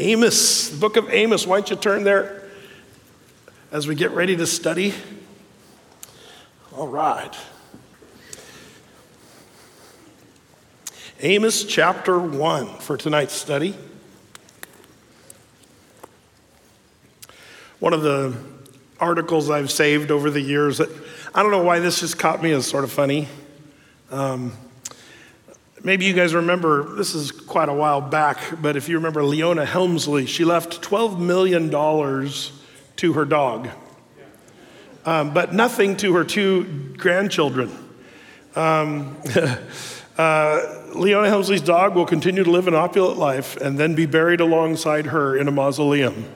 Amos, the book of Amos. Why don't you turn there as we get ready to study? All right. Amos chapter 1 for tonight's study. One of the articles I've saved over the years that I don't know why this just caught me as sort of funny. Um, Maybe you guys remember, this is quite a while back, but if you remember Leona Helmsley, she left $12 million to her dog, um, but nothing to her two grandchildren. Um, uh, Leona Helmsley's dog will continue to live an opulent life and then be buried alongside her in a mausoleum.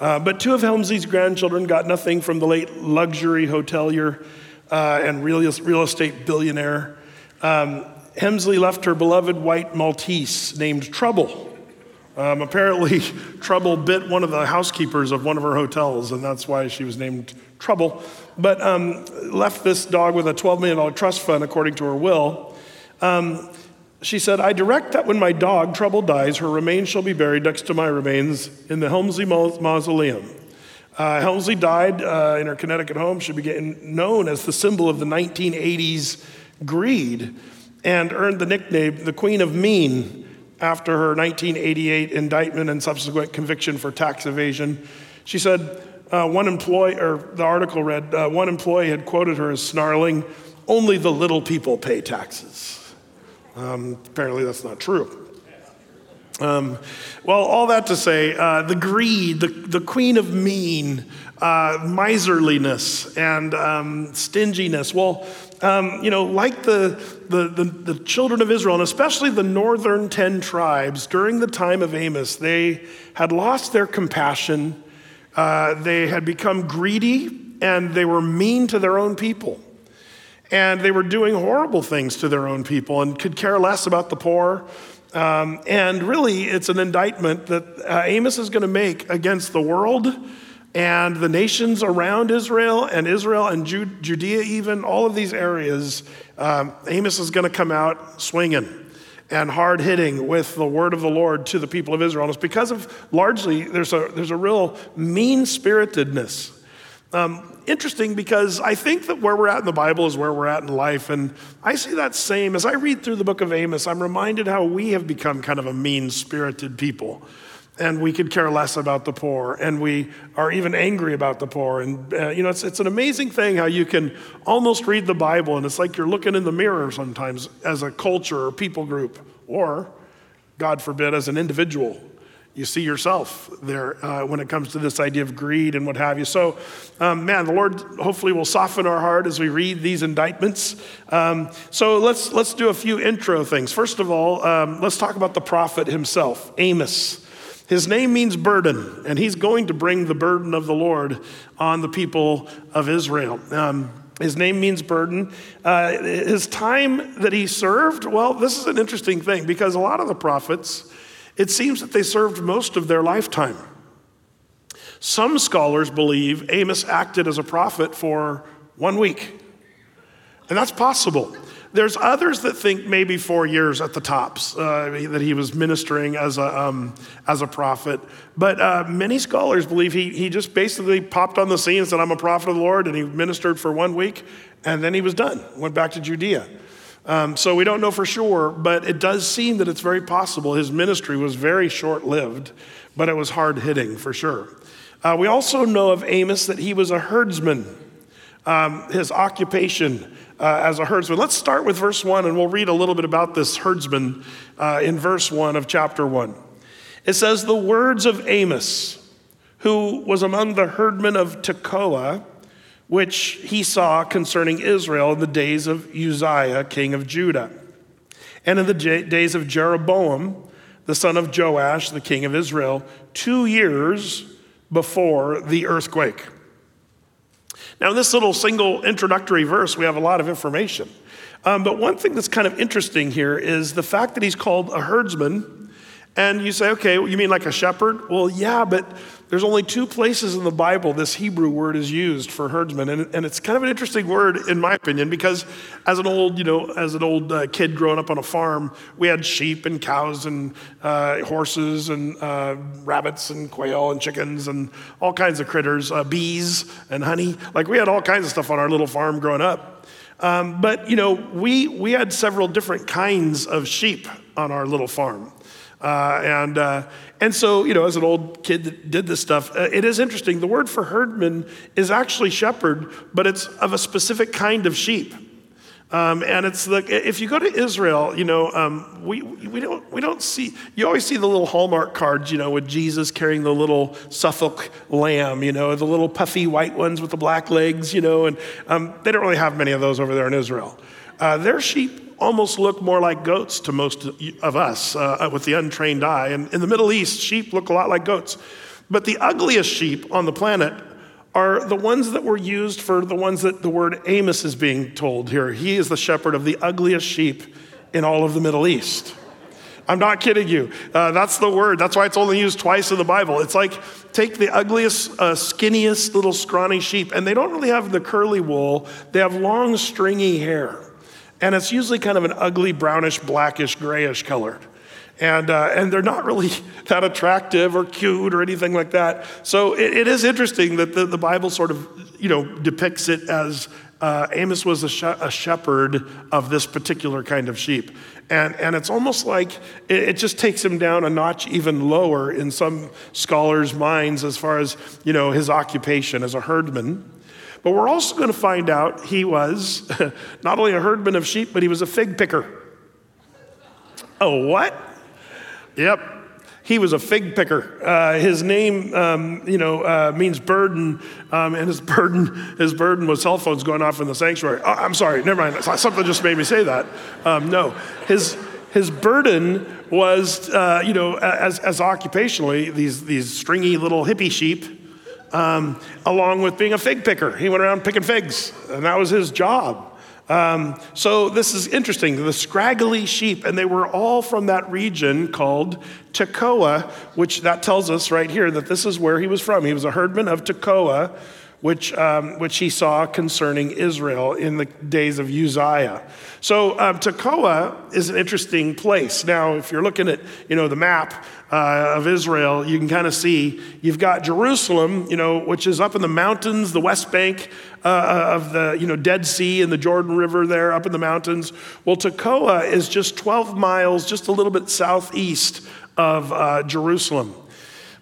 Uh, but two of Helmsley's grandchildren got nothing from the late luxury hotelier uh, and real, real estate billionaire. Um, Helmsley left her beloved white Maltese named Trouble. Um, apparently, Trouble bit one of the housekeepers of one of her hotels, and that's why she was named Trouble. But um, left this dog with a $12 million trust fund, according to her will. Um, she said, I direct that when my dog, Trouble, dies, her remains shall be buried next to my remains in the Helmsley Mausoleum. Uh, Helmsley died uh, in her Connecticut home, She be getting known as the symbol of the 1980s greed and earned the nickname the Queen of Mean after her 1988 indictment and subsequent conviction for tax evasion. She said, uh, one employee, or the article read, uh, one employee had quoted her as snarling, Only the little people pay taxes. Um, apparently, that's not true. Um, well, all that to say, uh, the greed, the, the queen of mean, uh, miserliness, and um, stinginess. Well, um, you know, like the, the, the, the, children of Israel, and especially the northern 10 tribes, during the time of Amos, they had lost their compassion, uh, they had become greedy, and they were mean to their own people. And they were doing horrible things to their own people and could care less about the poor. Um, and really, it's an indictment that uh, Amos is going to make against the world and the nations around Israel and Israel and Judea, even all of these areas, um, Amos is going to come out swinging and hard hitting with the word of the Lord to the people of Israel. And it's because of largely there's a, there's a real mean spiritedness. Um, interesting because I think that where we're at in the Bible is where we're at in life. And I see that same as I read through the book of Amos, I'm reminded how we have become kind of a mean spirited people and we could care less about the poor, and we are even angry about the poor. And, uh, you know, it's, it's an amazing thing how you can almost read the Bible, and it's like you're looking in the mirror sometimes as a culture or people group, or, God forbid, as an individual. You see yourself there uh, when it comes to this idea of greed and what have you. So, um, man, the Lord hopefully will soften our heart as we read these indictments. Um, so let's let's do a few intro things. First of all, um, let's talk about the prophet himself, Amos. His name means burden, and he's going to bring the burden of the Lord on the people of Israel. Um, his name means burden. Uh, his time that he served, well, this is an interesting thing because a lot of the prophets, it seems that they served most of their lifetime. Some scholars believe Amos acted as a prophet for one week, and that's possible. There's others that think maybe four years at the tops uh, that he was ministering as a, um, as a prophet. But uh, many scholars believe he, he just basically popped on the scene and said, I'm a prophet of the Lord, and he ministered for one week, and then he was done, went back to Judea. Um, so we don't know for sure, but it does seem that it's very possible his ministry was very short lived, but it was hard hitting for sure. Uh, we also know of Amos that he was a herdsman. Um, his occupation uh, as a herdsman. Let's start with verse 1 and we'll read a little bit about this herdsman uh, in verse 1 of chapter 1. It says, The words of Amos, who was among the herdmen of Tekoa, which he saw concerning Israel in the days of Uzziah, king of Judah, and in the days of Jeroboam, the son of Joash, the king of Israel, two years before the earthquake. Now, in this little single introductory verse, we have a lot of information. Um, but one thing that's kind of interesting here is the fact that he's called a herdsman And you say, okay, you mean like a shepherd? Well, yeah, but there's only two places in the Bible this Hebrew word is used for herdsman, and, and it's kind of an interesting word in my opinion because as an old, you know, as an old uh, kid growing up on a farm, we had sheep and cows and uh, horses and uh, rabbits and quail and chickens and all kinds of critters, uh, bees and honey. Like we had all kinds of stuff on our little farm growing up. Um, but you know, we we had several different kinds of sheep on our little farm. Uh, and, uh, and so, you know, as an old kid that did this stuff, uh, it is interesting. The word for herdman is actually shepherd, but it's of a specific kind of sheep. Um, and it's like if you go to Israel, you know, um, we, we, don't, we don't see, you always see the little Hallmark cards, you know, with Jesus carrying the little Suffolk lamb, you know, the little puffy white ones with the black legs, you know, and um, they don't really have many of those over there in Israel. Uh, their sheep almost look more like goats to most of us uh, with the untrained eye. And in the Middle East, sheep look a lot like goats. But the ugliest sheep on the planet are the ones that were used for the ones that the word Amos is being told here. He is the shepherd of the ugliest sheep in all of the Middle East. I'm not kidding you. Uh, that's the word. That's why it's only used twice in the Bible. It's like take the ugliest, uh, skinniest little scrawny sheep, and they don't really have the curly wool, they have long, stringy hair. And it's usually kind of an ugly, brownish, blackish, grayish colored. And, uh, and they're not really that attractive or cute or anything like that. So it, it is interesting that the, the Bible sort of, you know, depicts it as uh, Amos was a, a, shepherd of this particular kind of sheep. And, and it's almost like it, it, just takes him down a notch even lower in some scholars' minds as far as, you know, his occupation as a herdman. But we're also going to find out he was not only a herdman of sheep, but he was a fig picker. Oh, what? Yep. He was a fig picker. Uh, his name, um, you know, uh, means burden, um, and his burden, his burden was cell phones going off in the sanctuary. Oh, I'm sorry, never mind. Something just made me say that. Um, no, his his burden was, uh, you know, as, as occupationally these these stringy little hippie sheep um, along with being a fig picker. He went around picking figs, and that was his job. Um, so this is interesting. The scraggly sheep, and they were all from that region called Tekoa, which that tells us right here that this is where he was from. He was a herdman of Tekoa, which, um, which he saw concerning Israel in the days of Uzziah. So um, Tekoa is an interesting place. Now, if you're looking at you know the map uh, of Israel, you can kind of see you've got Jerusalem, you know, which is up in the mountains, the West Bank uh, uh of the you know Dead Sea and the Jordan River there, up in the mountains. Well, Tekoa is just 12 miles, just a little bit southeast of uh, Jerusalem.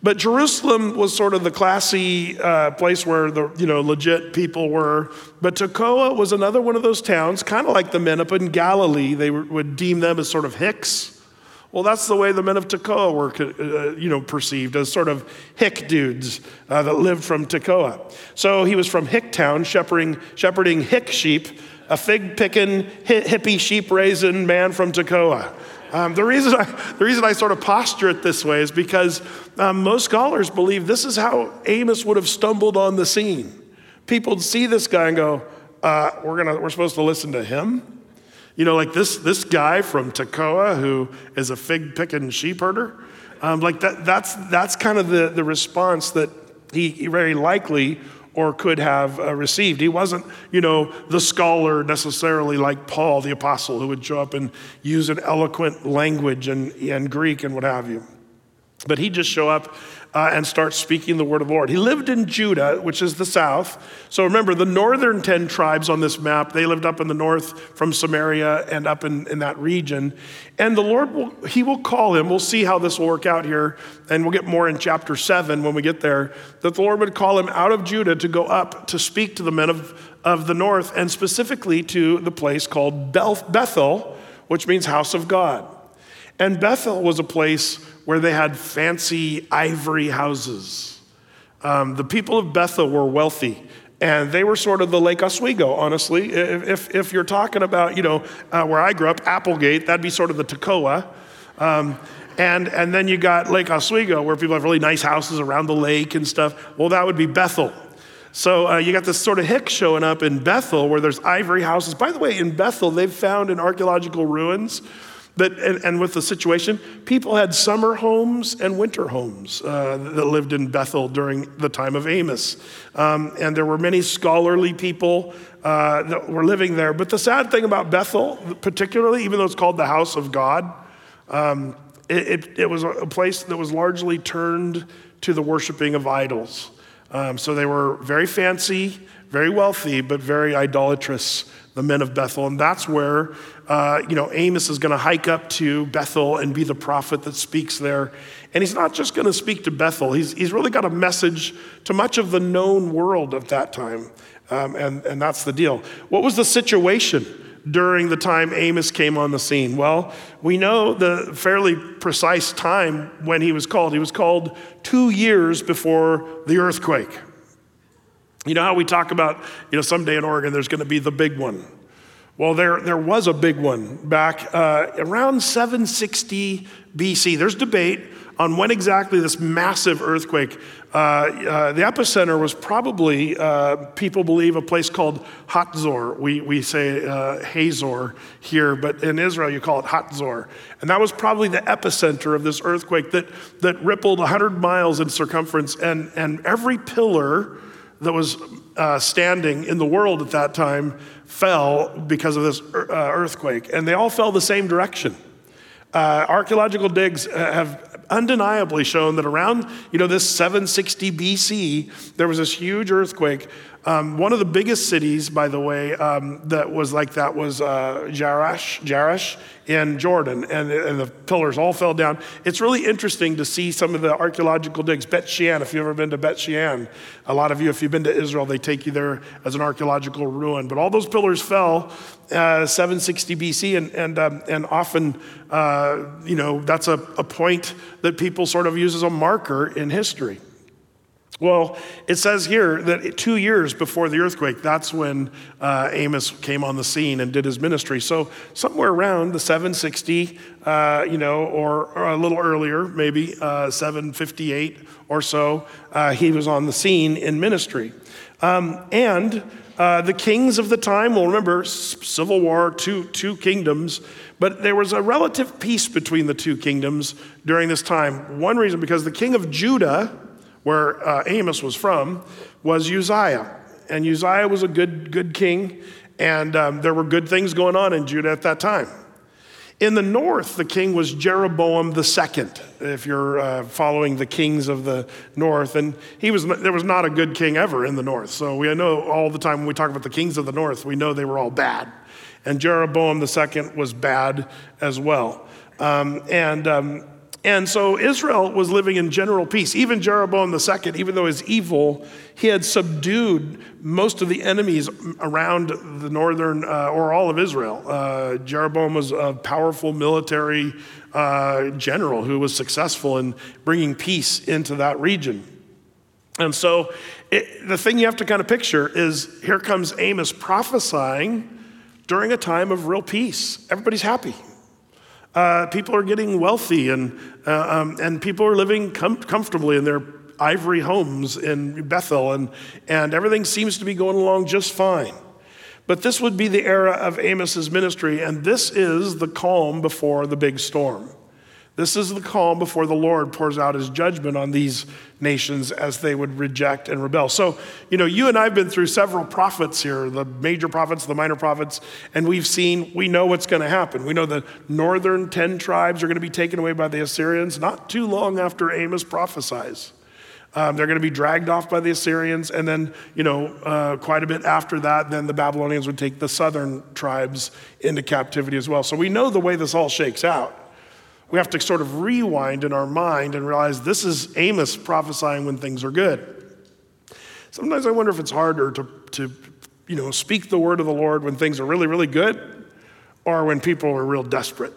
But Jerusalem was sort of the classy uh, place where the you know legit people were. But Tekoa was another one of those towns, kind of like the men up in Galilee. They would deem them as sort of Hicks. Well, that's the way the men of Tekoa were, uh, you know, perceived as sort of hick dudes uh, that lived from Tekoa. So he was from Hicktown, shepherding, shepherding hick sheep, a fig picking, hippie sheep raising man from Tekoa. Um, the, reason I, the reason I sort of posture it this way is because um, most scholars believe this is how Amos would have stumbled on the scene. People would see this guy and go, uh, we're, gonna, we're supposed to listen to him? You know, like this, this guy from Tekoa who is a fig picking sheep herder? Um, like that, that's, that's kind of the, the response that he, he very likely or could have uh, received. He wasn't, you know, the scholar necessarily like Paul the apostle who would show up and use an eloquent language and, and Greek and what have you. But he'd just show up uh, and start speaking the word of the Lord. He lived in Judah, which is the south. So remember, the northern 10 tribes on this map, they lived up in the north from Samaria and up in, in that region. And the Lord, will, he will call him. We'll see how this will work out here. And we'll get more in chapter 7 when we get there. That the Lord would call him out of Judah to go up to speak to the men of, of the north, and specifically to the place called Bethel, which means house of God. And Bethel was a place where they had fancy ivory houses. Um, the people of Bethel were wealthy. And they were sort of the Lake Oswego, honestly. If, if you're talking about, you know, uh, where I grew up, Applegate, that'd be sort of the Tekoa. Um, and, and then you got Lake Oswego, where people have really nice houses around the lake and stuff. Well, that would be Bethel. So uh, you got this sort of hick showing up in Bethel, where there's ivory houses. By the way, in Bethel, they've found in archaeological ruins But, and, and, with the situation, people had summer homes and winter homes uh, that lived in Bethel during the time of Amos. Um, and there were many scholarly people uh, that were living there. But the sad thing about Bethel, particularly, even though it's called the house of God, um, it, it, it, was a place that was largely turned to the worshiping of idols. Um, so they were very fancy, very wealthy, but very idolatrous, the men of Bethel. And that's where, uh, you know, Amos is going to hike up to Bethel and be the prophet that speaks there. And he's not just going to speak to Bethel, he's, he's really got a message to much of the known world at that time. Um, and, and that's the deal. What was the situation during the time Amos came on the scene? Well, we know the fairly precise time when he was called. He was called two years before the earthquake. You know how we talk about, you know, someday in Oregon there's going to be the big one. Well, there, there was a big one back uh, around 760 BC. There's debate on when exactly this massive earthquake, uh, uh, the epicenter was probably, uh, people believe, a place called Hatzor. We, we say uh, Hazor here, but in Israel you call it Hatzor. And that was probably the epicenter of this earthquake that, that rippled 100 miles in circumference, and, and every pillar that was uh, standing in the world at that time fell because of this uh, earthquake, and they all fell the same direction. Uh, archaeological digs have undeniably shown that around you know this 760 BC there was this huge earthquake um, one of the biggest cities, by the way, um, that was like that was uh, Jerash, Jerash in Jordan, and, and, the pillars all fell down. It's really interesting to see some of the archaeological digs. Bet Shean, if you've ever been to Bet Shean, a lot of you, if you've been to Israel, they take you there as an archaeological ruin. But all those pillars fell uh, 760 BC, and, and, um, and often, uh, you know, that's a, a point that people sort of use as a marker in history. Well, it says here that two years before the earthquake, that's when uh, Amos came on the scene and did his ministry. So somewhere around the 760, uh, you know, or, or, a little earlier, maybe uh, 758 or so, uh, he was on the scene in ministry. Um, and uh, the kings of the time, well, remember, civil war, two, two kingdoms, but there was a relative peace between the two kingdoms during this time. One reason, because the king of Judah, where uh, Amos was from, was Uzziah. And Uzziah was a good, good king, and um, there were good things going on in Judah at that time. In the north, the king was Jeroboam II, if you're uh, following the kings of the north. And he was, there was not a good king ever in the north. So we know all the time when we talk about the kings of the north, we know they were all bad. And Jeroboam II was bad as well. Um, and um, and so Israel was living in general peace. Even Jeroboam II, even though he's evil, he had subdued most of the enemies around the northern uh, or all of Israel. Uh, Jeroboam was a powerful military uh, general who was successful in bringing peace into that region. And so it, the thing you have to kind of picture is here comes Amos prophesying during a time of real peace. Everybody's happy. Uh, people are getting wealthy and, uh, um, and people are living com- comfortably in their ivory homes in Bethel, and, and everything seems to be going along just fine. But this would be the era of Amos's ministry, and this is the calm before the big storm. This is the calm before the Lord pours out his judgment on these nations as they would reject and rebel. So, you know, you and I have been through several prophets here, the major prophets, the minor prophets, and we've seen, we know what's going to happen. We know the northern 10 tribes are going to be taken away by the Assyrians not too long after Amos prophesies. Um, they're going to be dragged off by the Assyrians, and then, you know, uh, quite a bit after that, then the Babylonians would take the southern tribes into captivity as well. So we know the way this all shakes out we have to sort of rewind in our mind and realize this is Amos prophesying when things are good. Sometimes I wonder if it's harder to, to you know, speak the word of the Lord when things are really, really good or when people are real desperate.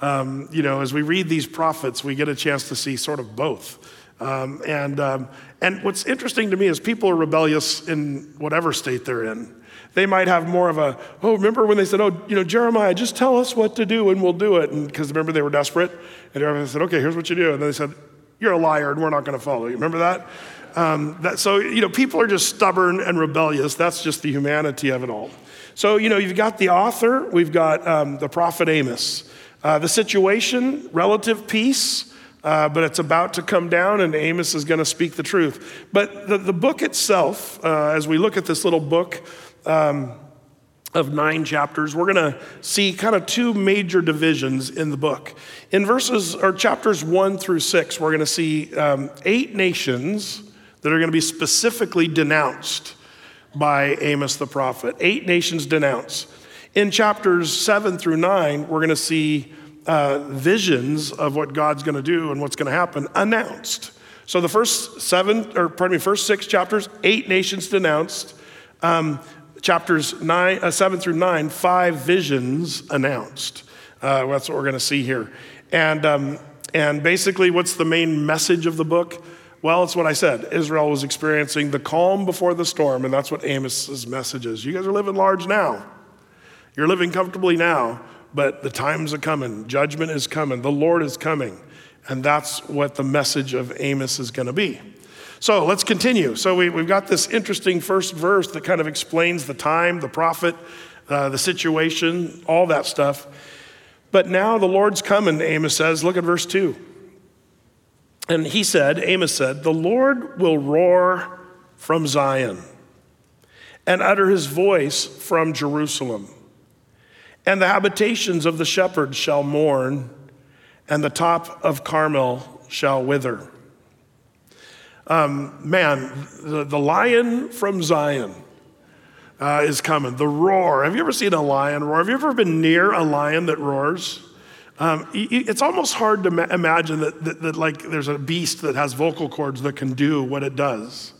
Um, you know, as we read these prophets, we get a chance to see sort of both. Um, and, um, and what's interesting to me is people are rebellious in whatever state they're in. They might have more of a, oh, remember when they said, oh, you know, Jeremiah, just tell us what to do and we'll do it. And because remember they were desperate. And Jeremiah said, okay, here's what you do. And then they said, you're a liar and we're not going to follow you. Remember that? Um, that? So, you know, people are just stubborn and rebellious. That's just the humanity of it all. So, you know, you've got the author, we've got um, the prophet Amos. Uh, the situation, relative peace, uh, but it's about to come down, and Amos is going to speak the truth. But the, the book itself, uh, as we look at this little book um, of nine chapters, we're going to see kind of two major divisions in the book. In verses or chapters one through six, we're going to see um, eight nations that are going to be specifically denounced by Amos the prophet. Eight nations denounced. In chapters seven through nine, we're going to see uh, visions of what God's going to do and what's going to happen announced. So the first seven, or pardon me, first six chapters, eight nations denounced. Um, chapters nine, uh, seven through nine, five visions announced. Uh, that's what we're going to see here. And, um, and basically, what's the main message of the book? Well, it's what I said. Israel was experiencing the calm before the storm, and that's what Amos's message is. You guys are living large now. You're living comfortably now, but the times are coming. Judgment is coming. The Lord is coming. And that's what the message of Amos is going to be. So let's continue. So we, have got this interesting first verse that kind of explains the time, the prophet, uh, the situation, all that stuff. But now the Lord's coming, Amos says. Look at verse 2. And he said, Amos said, The Lord will roar from Zion and utter his voice from Jerusalem. And the habitations of the shepherds shall mourn, and the top of Carmel shall wither. Um, man, the, the, lion from Zion uh, is coming. The roar. Have you ever seen a lion roar? Have you ever been near a lion that roars? Um, it's almost hard to ma- imagine that, that, that, like, there's a beast that has vocal cords that can do what it does.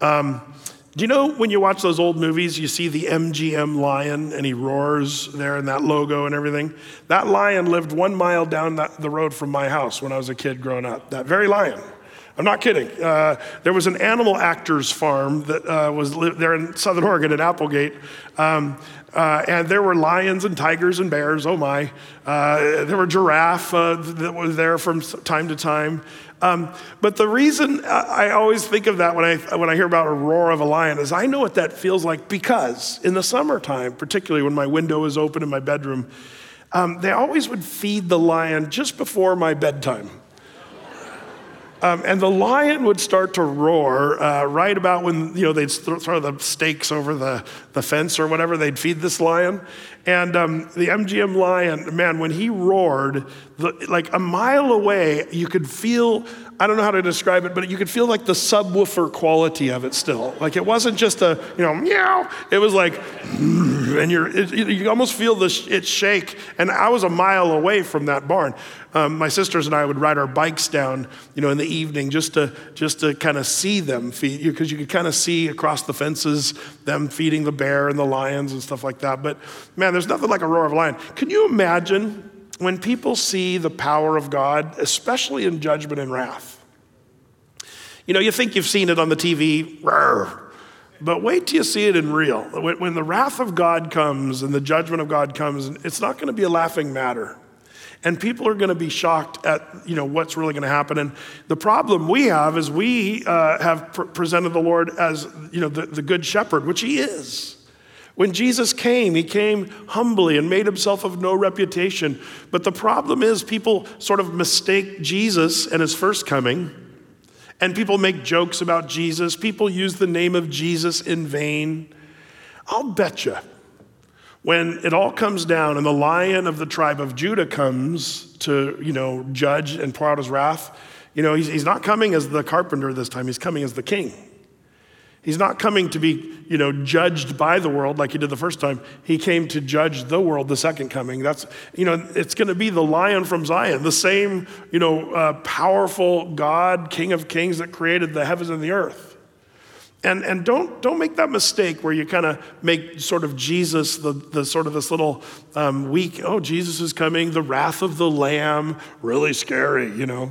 Um, do you know when you watch those old movies, you see the MGM lion and he roars there and that logo and everything? That lion lived one mile down that, the road from my house when I was a kid growing up. That very lion. I'm not kidding. Uh, there was an animal actors farm that uh, was li- there in Southern Oregon at Applegate. Um, uh, and there were lions and tigers and bears, oh my. Uh, there were giraffe uh, that was there from time to time. Um, but the reason I always think of that when I, when I hear about a roar of a lion is I know what that feels like because in the summertime, particularly when my window is open in my bedroom, um, they always would feed the lion just before my bedtime. Um, and the lion would start to roar uh, right about when you know they'd th- throw the stakes over the, the fence or whatever. They'd feed this lion, and um, the MGM lion, man, when he roared, the, like a mile away, you could feel I don't know how to describe it, but you could feel like the subwoofer quality of it still. Like it wasn't just a, you know, meow. It was like, and you're, it, you almost feel the, it shake. And I was a mile away from that barn. Um, my sisters and I would ride our bikes down, you know, in the evening just to, just to kind of see them feed, because you could kind of see across the fences them feeding the bear and the lions and stuff like that. But man, there's nothing like a roar of a lion. Can you imagine when people see the power of God, especially in judgment and wrath, you know, you think you've seen it on the TV, but wait till you see it in real. When the wrath of God comes and the judgment of God comes, it's not going to be a laughing matter. And people are going to be shocked at you know what's really going to happen. And the problem we have is we uh, have pr- presented the Lord as you know the, the good shepherd, which He is. When Jesus came, he came humbly and made himself of no reputation. But the problem is, people sort of mistake Jesus and his first coming, and people make jokes about Jesus. People use the name of Jesus in vain. I'll bet you, when it all comes down and the lion of the tribe of Judah comes to, you know, judge and pour out his wrath, you know, he's, he's not coming as the carpenter this time, he's coming as the king. He's not coming to be, you know, judged by the world like he did the first time. He came to judge the world the second coming. That's, you know, it's going to be the lion from Zion, the same, you know, uh, powerful God, King of Kings that created the heavens and the earth. And, and don't, don't make that mistake where you kind of make sort of Jesus the, the sort of this little um, weak, oh, Jesus is coming, the wrath of the Lamb, really scary, you know.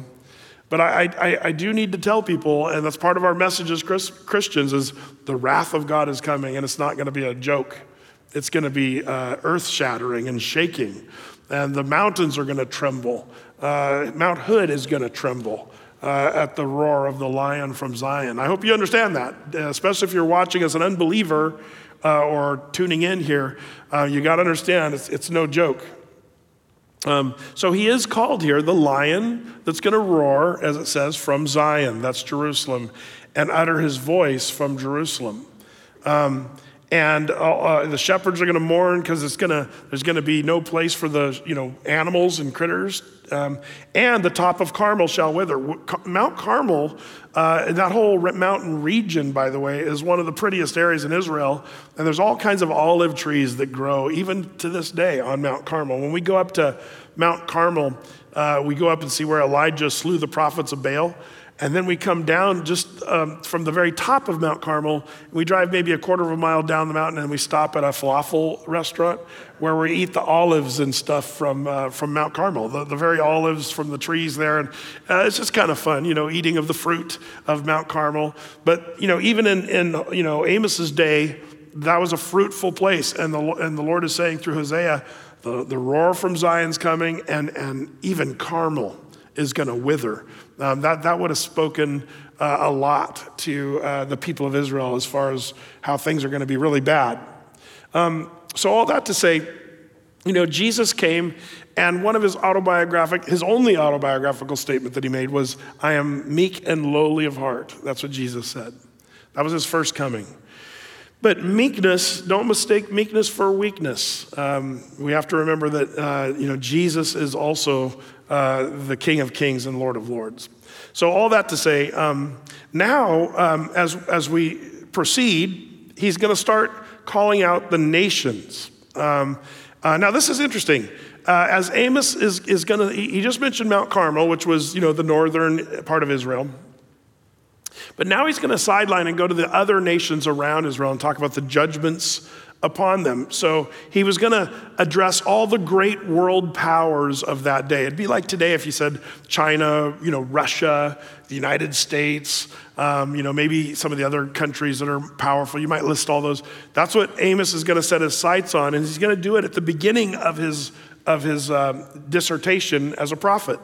But I, I, I, do need to tell people, and that's part of our message as Christians, is the wrath of God is coming, and it's not going to be a joke. It's going to be uh, earth shattering and shaking, and the mountains are going to tremble. Uh, Mount Hood is going to tremble. Uh, at the roar of the lion from Zion. I hope you understand that, especially if you're watching as an unbeliever uh, or tuning in here. Uh, you got to understand it's, it's no joke. Um, so he is called here the lion that's going to roar, as it says, from Zion, that's Jerusalem, and utter his voice from Jerusalem. Um, and uh, uh, the shepherds are going to mourn because it's going to there's going to be no place for the you know animals and critters um, and the top of carmel shall wither mount carmel uh, that whole mountain region by the way is one of the prettiest areas in israel. And there's all kinds of olive trees that grow even to this day on mount carmel. When we go up to mount carmel uh, we go up and see where elijah slew the prophets of baal and then we come down just um, from the very top of Mount Carmel. We drive maybe a quarter of a mile down the mountain and we stop at a falafel restaurant where we eat the olives and stuff from, uh, from Mount Carmel, the, the very olives from the trees there. And uh, it's just kind of fun, you know, eating of the fruit of Mount Carmel. But, you know, even in, in you know, Amos's day, that was a fruitful place. And the, and the Lord is saying through Hosea, the, the roar from Zion's coming, and, and even Carmel is going to wither. Um, that, that would have spoken uh, a lot to uh, the people of Israel as far as how things are going to be really bad. Um, so, all that to say, you know, Jesus came, and one of his autobiographic, his only autobiographical statement that he made was, I am meek and lowly of heart. That's what Jesus said. That was his first coming. But meekness, don't mistake meekness for weakness. Um, we have to remember that, uh, you know, Jesus is also uh, the King of Kings and Lord of Lords. So, all that to say, um, now um, as, as we proceed, he's going to start calling out the nations. Um, uh, now, this is interesting. Uh, as Amos is, is going to, he just mentioned Mount Carmel, which was, you know, the northern part of Israel. But now he's going to sideline and go to the other nations around Israel and talk about the judgments upon them. So he was going to address all the great world powers of that day. It'd be like today if you said China, you know, Russia, the United States, um, you know, maybe some of the other countries that are powerful. You might list all those. That's what Amos is going to set his sights on, and he's going to do it at the beginning of his of his um, dissertation as a prophet.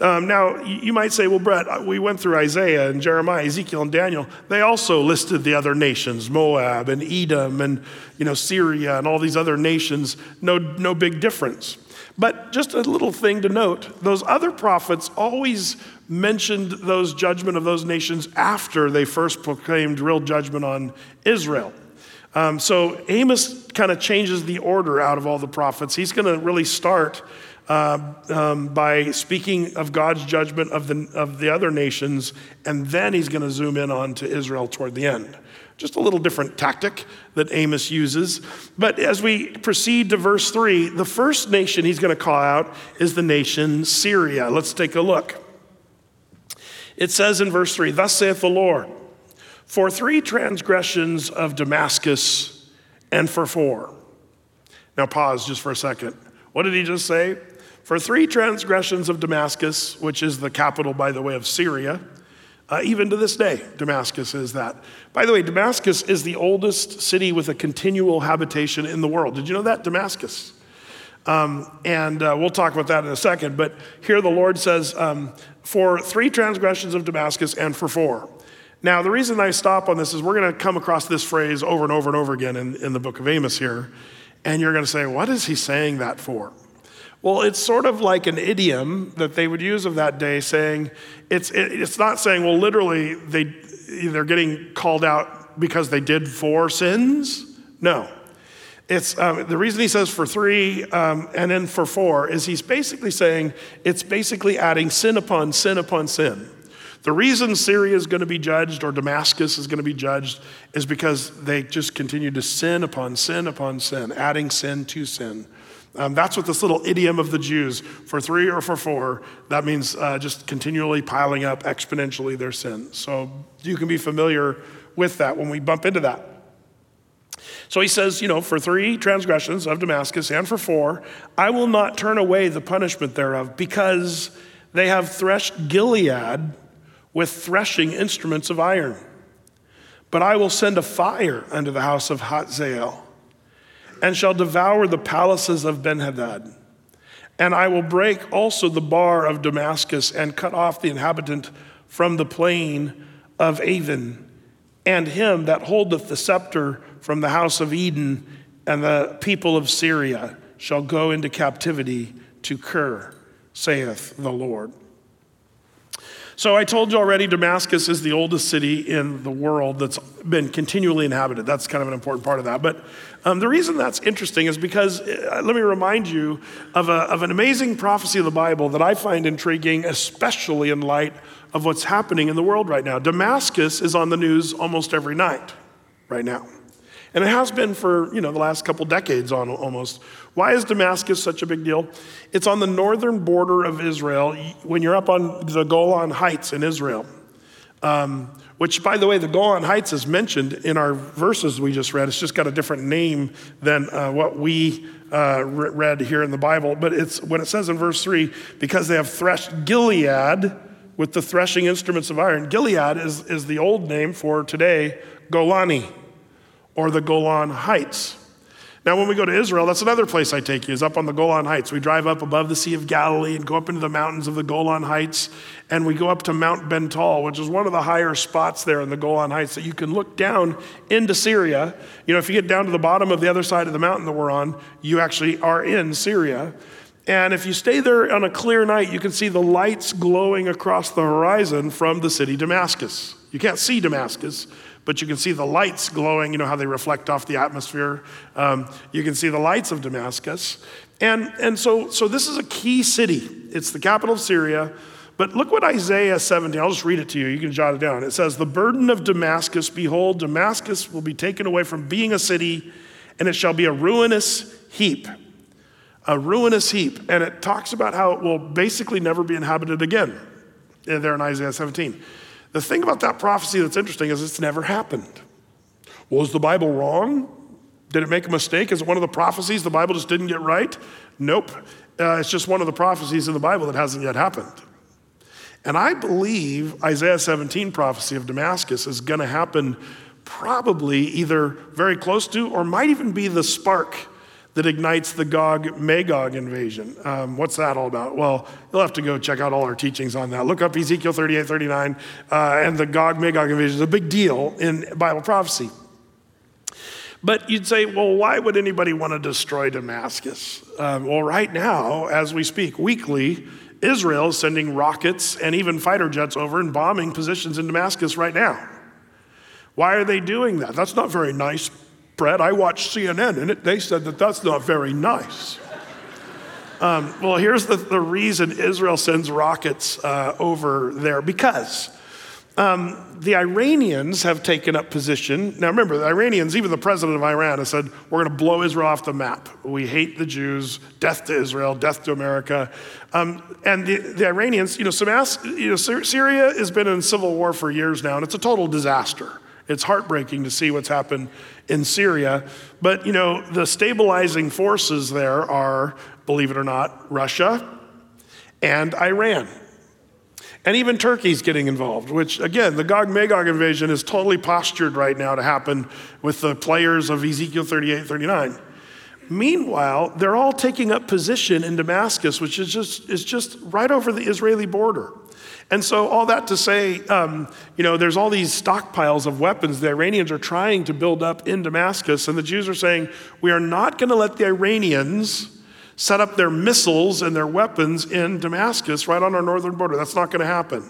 Um, now, you might say, well, Brett, uh, we went through Isaiah and Jeremiah, Ezekiel, and Daniel. They also listed the other nations, Moab and Edom and you know, Syria and all these other nations. No, no big difference. But just a little thing to note those other prophets always mentioned those judgment of those nations after they first proclaimed real judgment on Israel. Um, so Amos kind of changes the order out of all the prophets. He's going to really start uh, um, by speaking of God's judgment of the, of the other nations, and then he's going to zoom in on to Israel toward the end. Just a little different tactic that Amos uses. But as we proceed to verse 3, the first nation he's going to call out is the nation Syria. Let's take a look. It says in verse 3 Thus saith the Lord, for three transgressions of Damascus and for four. Now, pause just for a second. What did he just say? For three transgressions of Damascus, which is the capital, by the way, of Syria, uh, even to this day, Damascus is that. By the way, Damascus is the oldest city with a continual habitation in the world. Did you know that? Damascus. Um, and uh, we'll talk about that in a second. But here the Lord says, um, for three transgressions of Damascus and for four. Now, the reason I stop on this is we're going to come across this phrase over and over and over again in, in the book of Amos here. And you're going to say, what is he saying that for? Well, it's sort of like an idiom that they would use of that day, saying it's, it's not saying, well, literally, they, they're getting called out because they did four sins. No. It's, um, the reason he says for three um, and then for four is he's basically saying it's basically adding sin upon sin upon sin. The reason Syria is going to be judged or Damascus is going to be judged is because they just continue to sin upon sin upon sin, adding sin to sin. Um, that's what this little idiom of the Jews for three or for four, that means uh, just continually piling up exponentially their sin. So you can be familiar with that when we bump into that. So he says, you know, for three transgressions of Damascus and for four, I will not turn away the punishment thereof because they have threshed Gilead with threshing instruments of iron. But I will send a fire unto the house of Hazael and shall devour the palaces of Benhadad. And I will break also the bar of Damascus and cut off the inhabitant from the plain of Aven, and him that holdeth the scepter from the house of Eden, and the people of Syria shall go into captivity to Kir, saith the Lord. So I told you already, Damascus is the oldest city in the world that's been continually inhabited. That's kind of an important part of that. But um, the reason that's interesting is because, uh, let me remind you of, a, of an amazing prophecy of the Bible that I find intriguing, especially in light of what's happening in the world right now. Damascus is on the news almost every night right now. And it has been for, you know, the last couple decades on almost. Why is Damascus such a big deal? It's on the northern border of Israel when you're up on the Golan Heights in Israel. Um, which, by the way, the Golan Heights is mentioned in our verses we just read. It's just got a different name than uh, what we uh, read here in the Bible. But it's when it says in verse 3 because they have threshed Gilead with the threshing instruments of iron. Gilead is, is the old name for today Golani or the Golan Heights. Now, when we go to Israel, that's another place I take you, is up on the Golan Heights. We drive up above the Sea of Galilee and go up into the mountains of the Golan Heights, and we go up to Mount Bental, which is one of the higher spots there in the Golan Heights that you can look down into Syria. You know, if you get down to the bottom of the other side of the mountain that we're on, you actually are in Syria. And if you stay there on a clear night, you can see the lights glowing across the horizon from the city Damascus. You can't see Damascus, but you can see the lights glowing, you know how they reflect off the atmosphere. Um, you can see the lights of Damascus. And, and so, so this is a key city. It's the capital of Syria. But look what Isaiah 17, I'll just read it to you. You can jot it down. It says, The burden of Damascus, behold, Damascus will be taken away from being a city, and it shall be a ruinous heap. A ruinous heap. And it talks about how it will basically never be inhabited again there in Isaiah 17. The thing about that prophecy that's interesting is it's never happened. Was the Bible wrong? Did it make a mistake? Is it one of the prophecies the Bible just didn't get right? Nope. Uh, it's just one of the prophecies in the Bible that hasn't yet happened. And I believe Isaiah 17 prophecy of Damascus is going to happen probably either very close to or might even be the spark that ignites the Gog Magog invasion. Um, what's that all about? Well, you'll have to go check out all our teachings on that. Look up Ezekiel 38 39, uh, and the Gog Magog invasion is a big deal in Bible prophecy. But you'd say, well, why would anybody want to destroy Damascus? Um, well, right now, as we speak, weekly, Israel is sending rockets and even fighter jets over and bombing positions in Damascus right now. Why are they doing that? That's not very nice Brett, I watched CNN and it, they said that that's not very nice. Um, well, here's the, the, reason Israel sends rockets uh, over there because um, the Iranians have taken up position. Now, remember, the Iranians, even the president of Iran, has said, We're going to blow Israel off the map. We hate the Jews, death to Israel, death to America. Um, and the, the, Iranians, you know, Samas, you know, Syria has been in civil war for years now, and it's a total disaster. It's heartbreaking to see what's happened in Syria. But, you know, the stabilizing forces there are, believe it or not, Russia and Iran. And even Turkey's getting involved, which, again, the Gog Magog invasion is totally postured right now to happen with the players of Ezekiel 38 39. Meanwhile, they're all taking up position in Damascus, which is just, is just right over the Israeli border. And so, all that to say, um, you know, there's all these stockpiles of weapons the Iranians are trying to build up in Damascus, and the Jews are saying, we are not going to let the Iranians set up their missiles and their weapons in Damascus right on our northern border. That's not going to happen.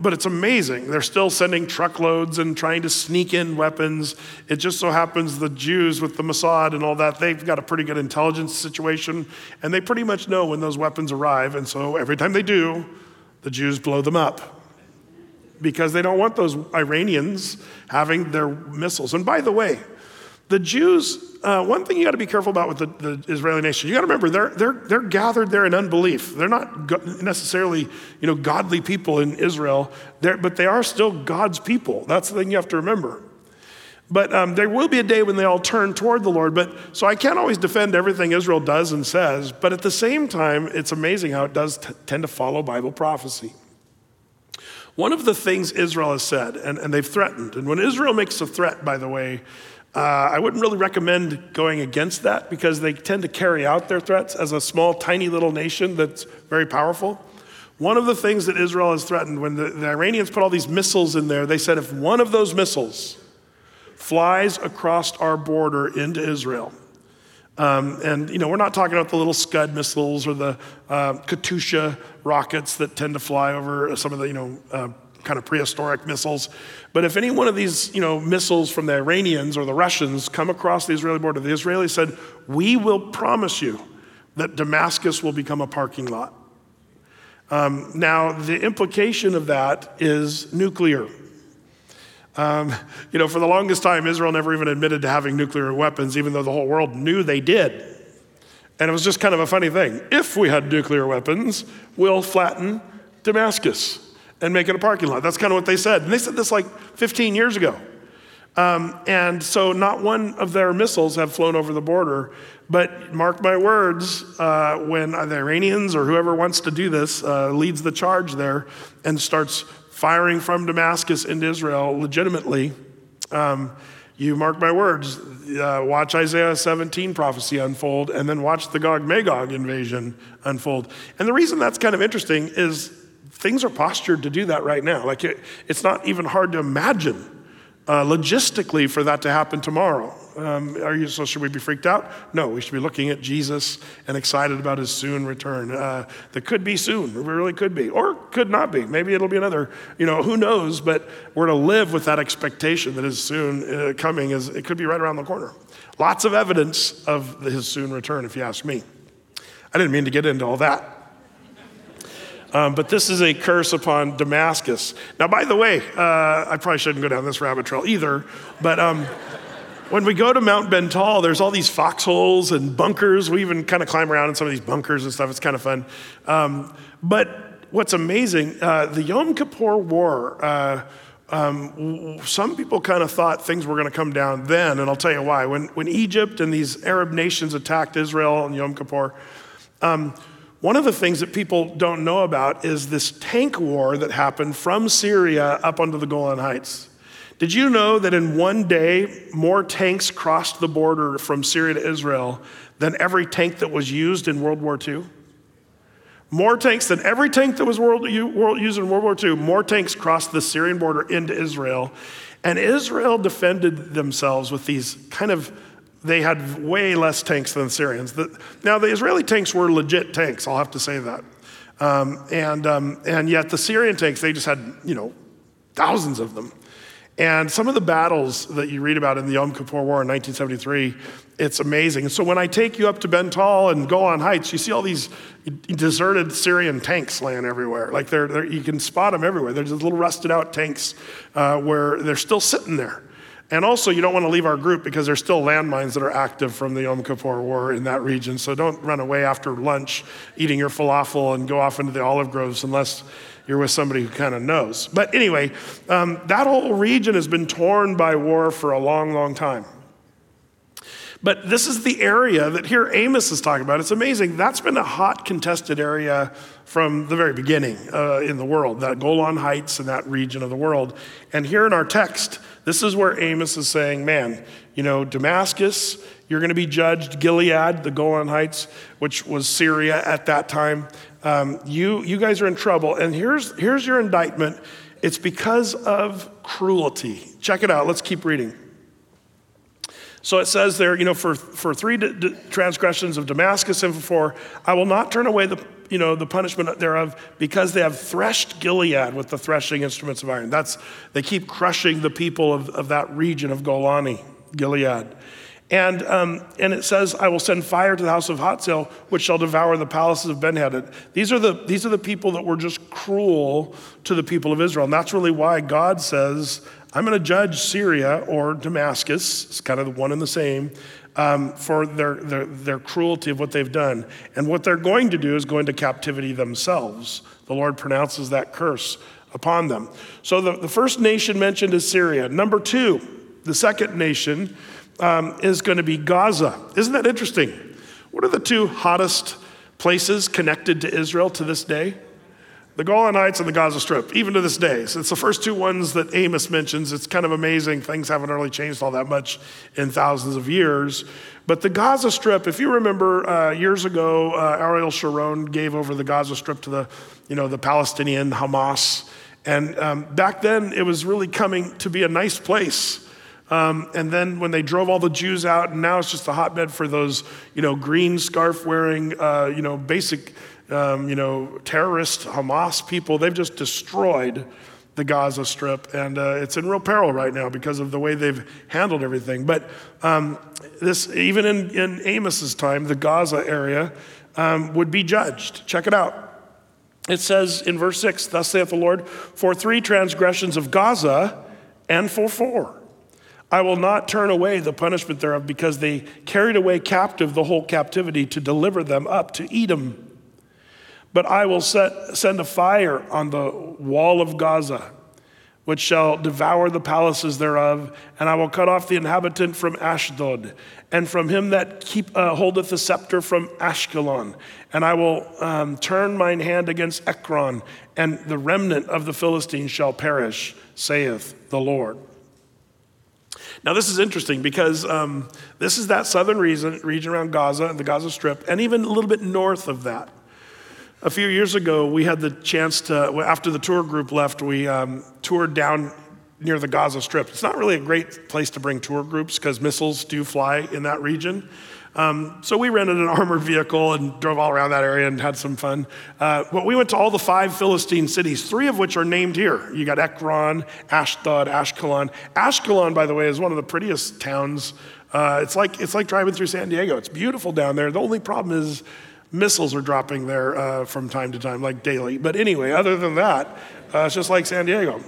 But it's amazing. They're still sending truckloads and trying to sneak in weapons. It just so happens the Jews with the Mossad and all that, they've got a pretty good intelligence situation, and they pretty much know when those weapons arrive. And so every time they do, the Jews blow them up because they don't want those Iranians having their missiles. And by the way, the Jews, uh, one thing you got to be careful about with the, the Israeli nation, you got to remember they're, they're, they're gathered there in unbelief. They're not necessarily you know, godly people in Israel, they're, but they are still God's people. That's the thing you have to remember. But um, there will be a day when they all turn toward the Lord. But so I can't always defend everything Israel does and says. But at the same time, it's amazing how it does t- tend to follow Bible prophecy. One of the things Israel has said, and, and they've threatened, and when Israel makes a threat, by the way, uh, I wouldn't really recommend going against that because they tend to carry out their threats as a small, tiny little nation that's very powerful. One of the things that Israel has threatened, when the, the Iranians put all these missiles in there, they said if one of those missiles flies across our border into Israel, Um, and, you know, we're not talking about the little Scud missiles or the uh, Katyusha rockets that tend to fly over some of the, you know, uh, kind of prehistoric missiles. But if any one of these, you know, missiles from the Iranians or the Russians come across the Israeli border, the Israelis said, we will promise you that Damascus will become a parking lot. Um, now, the implication of that is nuclear. Um, you know, for the longest time, Israel never even admitted to having nuclear weapons, even though the whole world knew they did. And it was just kind of a funny thing. If we had nuclear weapons, we'll flatten Damascus and make it a parking lot. That's kind of what they said. And they said this like 15 years ago. Um, and so not one of their missiles have flown over the border. But mark my words, uh, when the Iranians or whoever wants to do this uh, leads the charge there and starts firing from Damascus into Israel legitimately, um, you mark my words, uh, watch Isaiah 17 prophecy unfold and then watch the Gog Magog invasion unfold. And the reason that's kind of interesting is things are postured to do that right now. Like it, it's not even hard to imagine uh, logistically for that to happen tomorrow. Um, are you, so should we be freaked out? No, we should be looking at Jesus and excited about his soon return. Uh, that could be soon, it really could be, or could not be. Maybe it'll be another, you know, who knows, but we're to live with that expectation that is soon uh, coming, is, it could be right around the corner. Lots of evidence of his soon return, if you ask me. I didn't mean to get into all that. Um, but this is a curse upon Damascus. Now, by the way, uh, I probably shouldn't go down this rabbit trail either, but um, when we go to Mount Bental, there's all these foxholes and bunkers. We even kind of climb around in some of these bunkers and stuff. It's kind of fun. Um, but what's amazing, uh, the Yom Kippur War, uh, um, some people kind of thought things were going to come down then, and I'll tell you why. When, when Egypt and these Arab nations attacked Israel on Yom Kippur, um, one of the things that people don't know about is this tank war that happened from Syria up onto the Golan Heights. Did you know that in one day, more tanks crossed the border from Syria to Israel than every tank that was used in World War II? More tanks than every tank that was world, used in World War II, more tanks crossed the Syrian border into Israel. And Israel defended themselves with these kind of they had way less tanks than the Syrians. The, now, the Israeli tanks were legit tanks, I'll have to say that. Um, and, um, and yet the Syrian tanks, they just had, you know, thousands of them. And some of the battles that you read about in the Yom Kippur War in 1973, it's amazing. So when I take you up to Bental and Golan Heights, you see all these deserted Syrian tanks laying everywhere. Like they're, they're you can spot them everywhere. There's just little rusted out tanks uh, where they're still sitting there. And also, you don't want to leave our group because there's still landmines that are active from the Yom Kippur War in that region. So don't run away after lunch eating your falafel and go off into the olive groves unless you're with somebody who kind of knows. But anyway, um, that whole region has been torn by war for a long, long time. But this is the area that here Amos is talking about. It's amazing. That's been a hot, contested area from the very beginning uh, in the world, that Golan Heights and that region of the world. And here in our text, this is where Amos is saying, man, you know, Damascus, you're going to be judged. Gilead, the Golan Heights, which was Syria at that time, um, you, you guys are in trouble. And here's, here's your indictment it's because of cruelty. Check it out. Let's keep reading. So it says there, you know, for, for three d- d- transgressions of Damascus and for I will not turn away the, you know, the punishment thereof because they have threshed Gilead with the threshing instruments of iron. That's, they keep crushing the people of, of that region of Golani, Gilead. And, um, and it says, I will send fire to the house of Hazael, which shall devour the palaces of Benhadad. These are, the, these are the people that were just cruel to the people of Israel. And that's really why God says, I'm going to judge Syria or Damascus, it's kind of the one and the same, um, for their, their, their cruelty of what they've done. And what they're going to do is go into captivity themselves. The Lord pronounces that curse upon them. So the, the first nation mentioned is Syria. Number two, the second nation um, is going to be Gaza. Isn't that interesting? What are the two hottest places connected to Israel to this day? the Golan Heights and the Gaza Strip, even to this day. So it's the first two ones that Amos mentions. It's kind of amazing. Things haven't really changed all that much in thousands of years. But the Gaza Strip, if you remember uh, years ago, uh, Ariel Sharon gave over the Gaza Strip to the, you know, the Palestinian Hamas. And um, back then, it was really coming to be a nice place Um, and then when they drove all the Jews out, and now it's just a hotbed for those, you know, green scarf wearing, uh, you know, basic, um, you know, terrorist Hamas people. They've just destroyed the Gaza Strip, and uh, it's in real peril right now because of the way they've handled everything. But um, this, even in, in Amos's time, the Gaza area um, would be judged. Check it out. It says in verse 6, Thus saith the Lord, for three transgressions of Gaza and for four. I will not turn away the punishment thereof because they carried away captive the whole captivity to deliver them up to Edom. But I will set, send a fire on the wall of Gaza, which shall devour the palaces thereof, and I will cut off the inhabitant from Ashdod, and from him that keep, uh, holdeth the scepter from Ashkelon. And I will um, turn mine hand against Ekron, and the remnant of the Philistines shall perish, saith the Lord. Now, this is interesting because um, this is that southern region, region around Gaza and the Gaza Strip, and even a little bit north of that. A few years ago, we had the chance to, after the tour group left, we um, toured down near the Gaza Strip. It's not really a great place to bring tour groups because missiles do fly in that region. Um, so we rented an armored vehicle and drove all around that area and had some fun. Uh, but we went to all the five Philistine cities, three of which are named here. You got Ekron, Ashdod, Ashkelon. Ashkelon, by the way, is one of the prettiest towns. Uh, it's like it's like driving through San Diego. It's beautiful down there. The only problem is missiles are dropping there uh, from time to time, like daily. But anyway, other than that, uh, it's just like San Diego.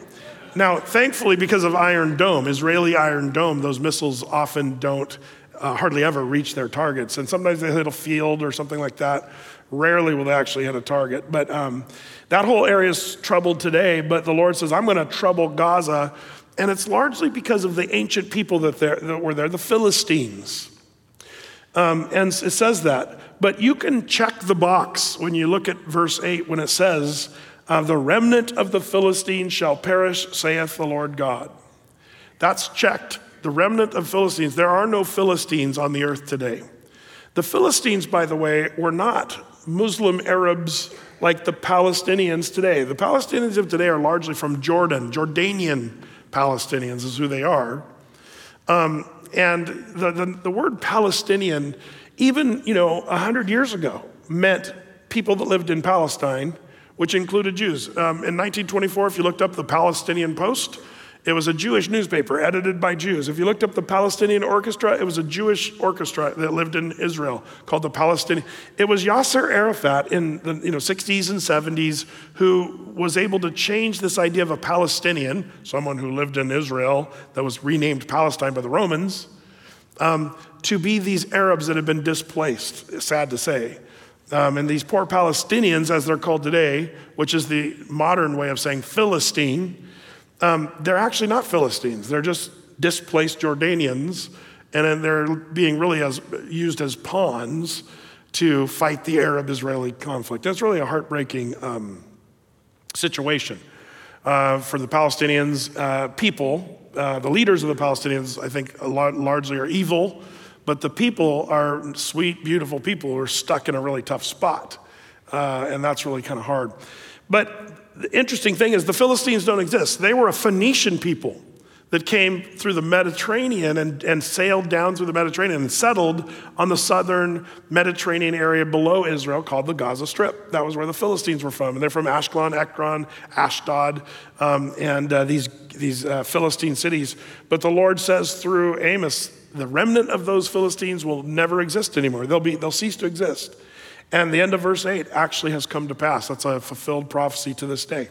Now, thankfully, because of Iron Dome, Israeli Iron Dome, those missiles often don't uh, hardly ever reach their targets. And sometimes they hit a field or something like that. Rarely will they actually hit a target. But um, that whole area is troubled today. But the Lord says, I'm going to trouble Gaza. And it's largely because of the ancient people that, that were there, the Philistines. Um, and it says that. But you can check the box when you look at verse 8 when it says, uh, The remnant of the Philistines shall perish, saith the Lord God. That's checked the remnant of Philistines. There are no Philistines on the earth today. The Philistines, by the way, were not Muslim Arabs like the Palestinians today. The Palestinians of today are largely from Jordan. Jordanian Palestinians is who they are. Um, and the, the, the word Palestinian, even you know, 100 years ago, meant people that lived in Palestine, which included Jews. Um, in 1924, if you looked up the Palestinian Post, it was a Jewish newspaper edited by Jews. If you looked up the Palestinian Orchestra, it was a Jewish orchestra that lived in Israel called the Palestinian. It was Yasser Arafat in the you know, 60s and 70s who was able to change this idea of a Palestinian, someone who lived in Israel that was renamed Palestine by the Romans, um, to be these Arabs that had been displaced, sad to say. Um, and these poor Palestinians, as they're called today, which is the modern way of saying Philistine, um, they're actually not Philistines. They're just displaced Jordanians, and they're being really as, used as pawns to fight the Arab Israeli conflict. That's really a heartbreaking um, situation uh, for the Palestinians. Uh, people, uh, the leaders of the Palestinians, I think, largely are evil, but the people are sweet, beautiful people who are stuck in a really tough spot. Uh, and that's really kind of hard. But the interesting thing is the Philistines don't exist. They were a Phoenician people that came through the Mediterranean and, and sailed down through the Mediterranean and settled on the southern Mediterranean area below Israel called the Gaza Strip. That was where the Philistines were from. And they're from Ashkelon, Ekron, Ashdod, um, and uh, these, these uh, Philistine cities. But the Lord says through Amos, the remnant of those Philistines will never exist anymore. They'll, be, they'll cease to exist. And the end of verse 8 actually has come to pass. That's a fulfilled prophecy to this day.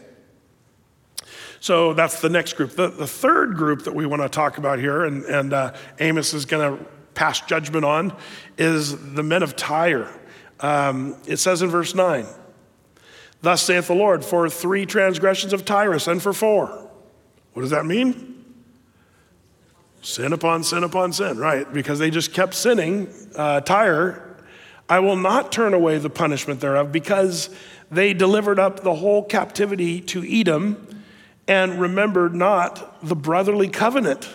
So that's the next group. The, the third group that we want to talk about here, and, and uh, Amos is going to pass judgment on, is the men of Tyre. Um, it says in verse 9, Thus saith the Lord, for three transgressions of Tyrus and for four. What does that mean? Sin upon sin upon sin, right? Because they just kept sinning. Uh, Tyre I will not turn away the punishment thereof, because they delivered up the whole captivity to Edom and remembered not the brotherly covenant.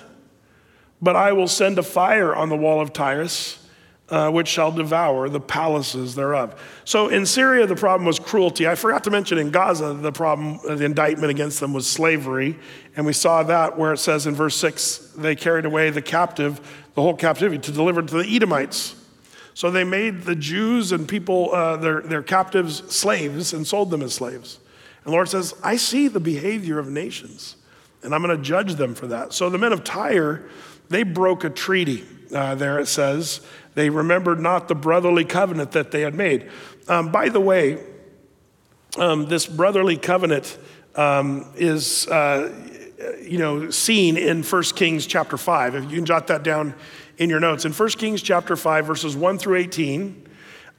But I will send a fire on the wall of Tyrus uh, which shall devour the palaces thereof. So in Syria, the problem was cruelty. I forgot to mention in Gaza, the problem, the indictment against them was slavery. And we saw that where it says in verse 6 they carried away the captive, the whole captivity, to deliver to the Edomites. So they made the Jews and people, uh, their, their captives, slaves and sold them as slaves. And the Lord says, I see the behavior of nations, and I'm going to judge them for that. So the men of Tyre, they broke a treaty. Uh, there it says, they remembered not the brotherly covenant that they had made. Um, by the way, um, this brotherly covenant um, is, uh, you know, seen in 1 Kings chapter 5. If you can jot that down in your notes. In 1 Kings chapter 5, verses 1 through 18,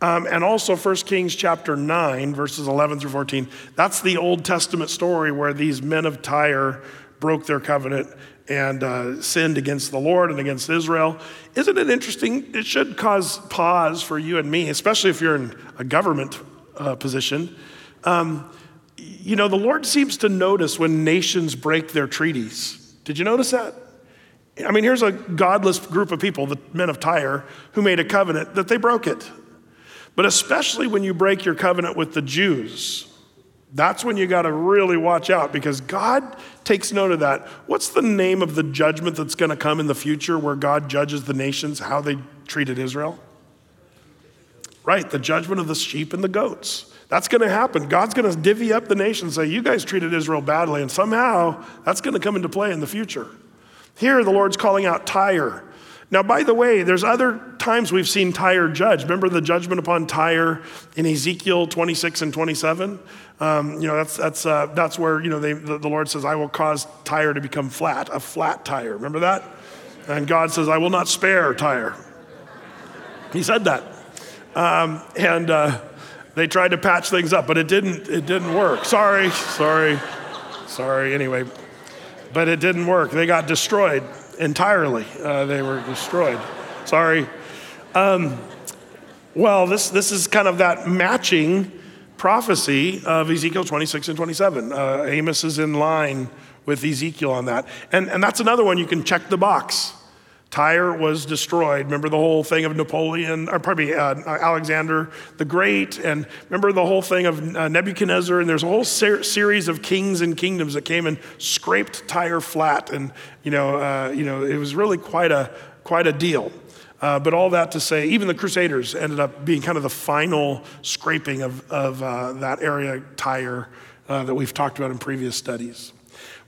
um, and also 1 Kings chapter 9, verses 11 through 14. That's the Old Testament story where these men of Tyre broke their covenant and uh, sinned against the Lord and against Israel. Isn't it interesting? It should cause pause for you and me, especially if you're in a government uh, position. Um, you know, the Lord seems to notice when nations break their treaties. Did you notice that? I mean, here's a godless group of people, the men of Tyre, who made a covenant that they broke it. But especially when you break your covenant with the Jews, that's when you got to really watch out because God takes note of that. What's the name of the judgment that's going to come in the future where God judges the nations how they treated Israel? Right, the judgment of the sheep and the goats. That's going to happen. God's going to divvy up the nations, and say, You guys treated Israel badly, and somehow that's going to come into play in the future. Here, the Lord's calling out Tyre. Now, by the way, there's other times we've seen Tyre judged. Remember the judgment upon Tyre in Ezekiel 26 and 27? Um, you know, that's, that's, uh, that's where, you know, they, the, the Lord says, I will cause Tyre to become flat, a flat tire. Remember that? And God says, I will not spare Tyre. He said that. Um, and uh, they tried to patch things up, but it didn't, it didn't work. Sorry, sorry, sorry. Anyway, but it didn't work. They got destroyed entirely. Uh, they were destroyed. Sorry. Um, well, this, this is kind of that matching prophecy of Ezekiel 26 and 27. Uh, Amos is in line with Ezekiel on that. And, and that's another one you can check the box. Tyre was destroyed. Remember the whole thing of Napoleon, or probably uh, Alexander the Great, and remember the whole thing of uh, Nebuchadnezzar. And there's a whole ser- series of kings and kingdoms that came and scraped Tyre flat, and you know, uh, you know, it was really quite a quite a deal. Uh, but all that to say, even the Crusaders ended up being kind of the final scraping of, of uh, that area, Tyre, uh, that we've talked about in previous studies.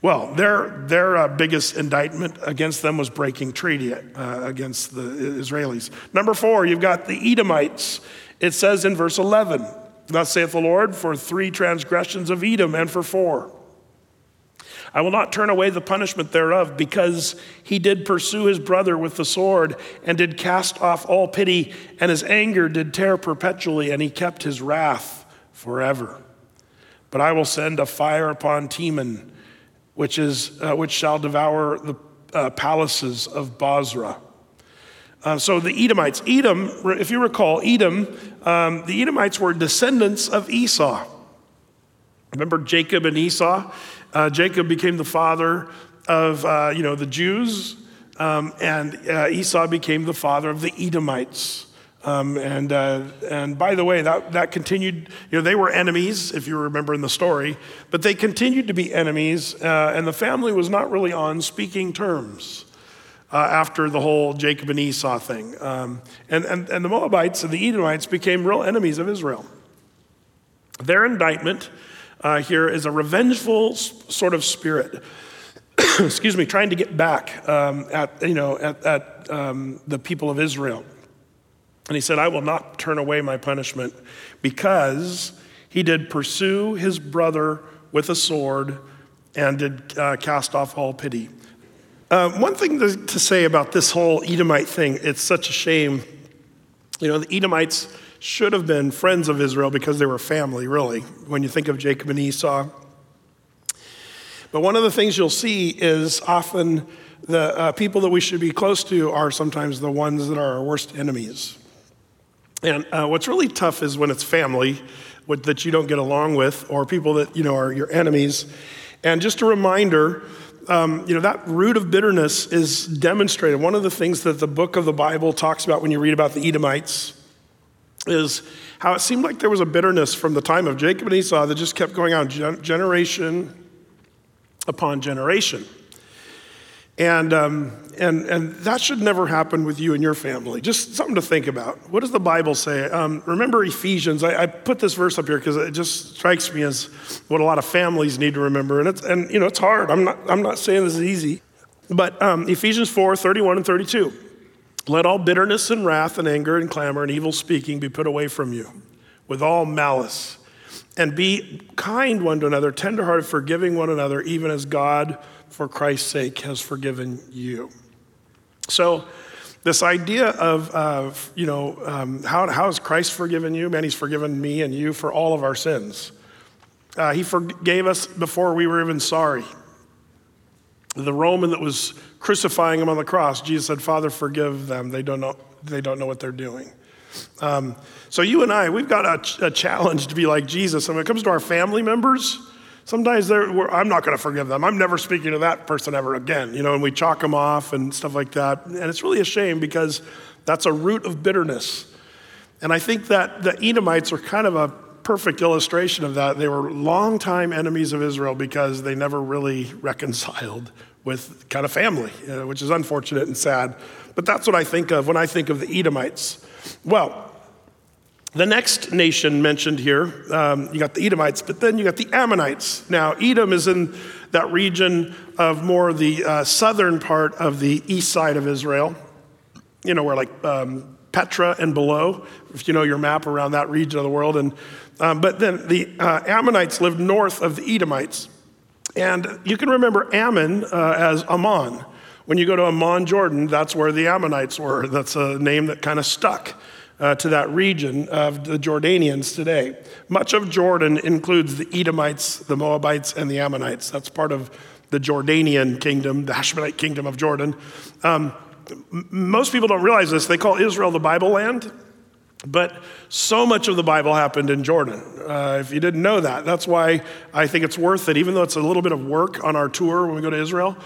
Well, their, their uh, biggest indictment against them was breaking treaty uh, against the Israelis. Number four, you've got the Edomites. It says in verse 11, Thus saith the Lord, for three transgressions of Edom and for four. I will not turn away the punishment thereof, because he did pursue his brother with the sword, and did cast off all pity, and his anger did tear perpetually, and he kept his wrath forever. But I will send a fire upon Teman which, is, uh, which shall devour the uh, palaces of Bozrah. Uh, so the Edomites, Edom, if you recall, Edom, um, the Edomites were descendants of Esau. Remember Jacob and Esau? Uh, Jacob became the father of, uh, you know, the Jews, um, and uh, Esau became the father of the Edomites. Um, and, uh, and by the way, that, that continued, you know, they were enemies, if you remember in the story, but they continued to be enemies, uh, and the family was not really on speaking terms uh, after the whole Jacob and Esau thing. Um, and, and, and the Moabites and the Edomites became real enemies of Israel. Their indictment uh, here is a revengeful sort of spirit. excuse me, trying to get back um, at, you know, at, at um, the people of Israel. And he said, I will not turn away my punishment because he did pursue his brother with a sword and did uh, cast off all pity. Uh, one thing to, say about this whole Edomite thing, it's such a shame. You know, the Edomites should have been friends of Israel because they were family, really, when you think of Jacob and Esau. But one of the things you'll see is often the uh, people that we should be close to are sometimes the ones that are our worst enemies. And uh, what's really tough is when it's family that you don't get along with or people that, you know, are your enemies. And just a reminder um, you know, that root of bitterness is demonstrated. One of the things that the book of the Bible talks about when you read about the Edomites is how it seemed like there was a bitterness from the time of Jacob and Esau that just kept going on generation upon generation. And, um, and, and that should never happen with you and your family. Just something to think about. What does the Bible say? Um, remember Ephesians. I, I, put this verse up here because it just strikes me as what a lot of families need to remember. And, it's, and you know, it's hard. I'm not, I'm not saying this is easy. But um, Ephesians 4 31 and 32. Let all bitterness and wrath and anger and clamor and evil speaking be put away from you with all malice. And be kind one to another, tenderhearted, forgiving one another, even as God for Christ's sake has forgiven you. So, this idea of, you know, um, how, how has Christ forgiven you? Man, he's forgiven me and you for all of our sins. Uh, he forgave us before we were even sorry. The Roman that was crucifying him on the cross, Jesus said, Father, forgive them. They don't know, they don't know what they're doing. Um, so, you and I, we've got a, a challenge to be like Jesus. And when it comes to our family members, Sometimes I'm not going to forgive them. I'm never speaking to that person ever again, you know, and we chalk them off and stuff like that. And it's really a shame because that's a root of bitterness. And I think that the Edomites are kind of a perfect illustration of that. They were longtime enemies of Israel because they never really reconciled with kind of family, uh, which is unfortunate and sad. But that's what I think of when I think of the Edomites. Well, the next nation mentioned here, um, you got the Edomites, but then you got the Ammonites. Now, Edom is in that region of more the uh, southern part of the east side of Israel, you know, where like um, Petra and below, if you know your map around that region of the world. And, um, but then the uh, Ammonites lived north of the Edomites. And you can remember Ammon uh, as Ammon. When you go to Amman, Jordan, that's where the Ammonites were. That's a name that kind of stuck uh, to that region of the Jordanians today. Much of Jordan includes the Edomites, the Moabites, and the Ammonites. That's part of the Jordanian kingdom, the Hashmonite kingdom of Jordan. Um, most people don't realize this. They call Israel the Bible land. But so much of the Bible happened in Jordan. Uh, if you didn't know that, that's why I think it's worth it, even though it's a little bit of work on our tour when we go to Israel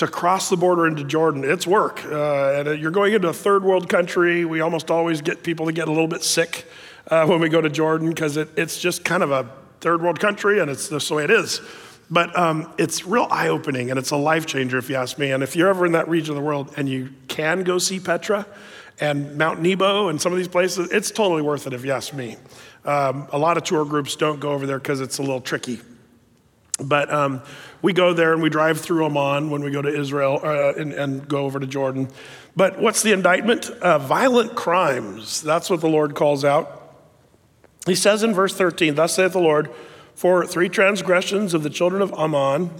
to cross the border into Jordan. It's work. Uh, and uh, you're going into a third world country. We almost always get people to get a little bit sick uh, when we go to Jordan because it, it's just kind of a third world country and it's just the way it is. But um, it's real eye opening and it's a life changer, if you ask me. And if you're ever in that region of the world and you can go see Petra and Mount Nebo and some of these places, it's totally worth it, if you ask me. Um, a lot of tour groups don't go over there because it's a little tricky. But um, we go there and we drive through Amman when we go to Israel uh, and, and, go over to Jordan. But what's the indictment? Uh, violent crimes. That's what the Lord calls out. He says in verse 13, Thus saith the Lord, for three transgressions of the children of Ammon,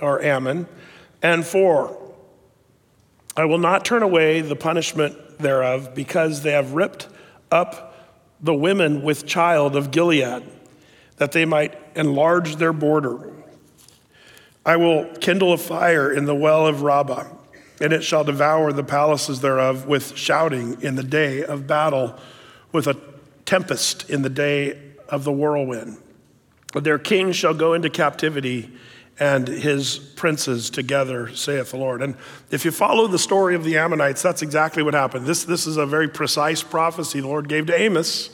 or Ammon, and four, I will not turn away the punishment thereof, because they have ripped up the women with child of Gilead, that they might enlarge their border. I will kindle a fire in the well of Rabbah, and it shall devour the palaces thereof with shouting in the day of battle, with a tempest in the day of the whirlwind. Their king shall go into captivity, and his princes together, saith the Lord. And if you follow the story of the Ammonites, that's exactly what happened. This, this is a very precise prophecy the Lord gave to Amos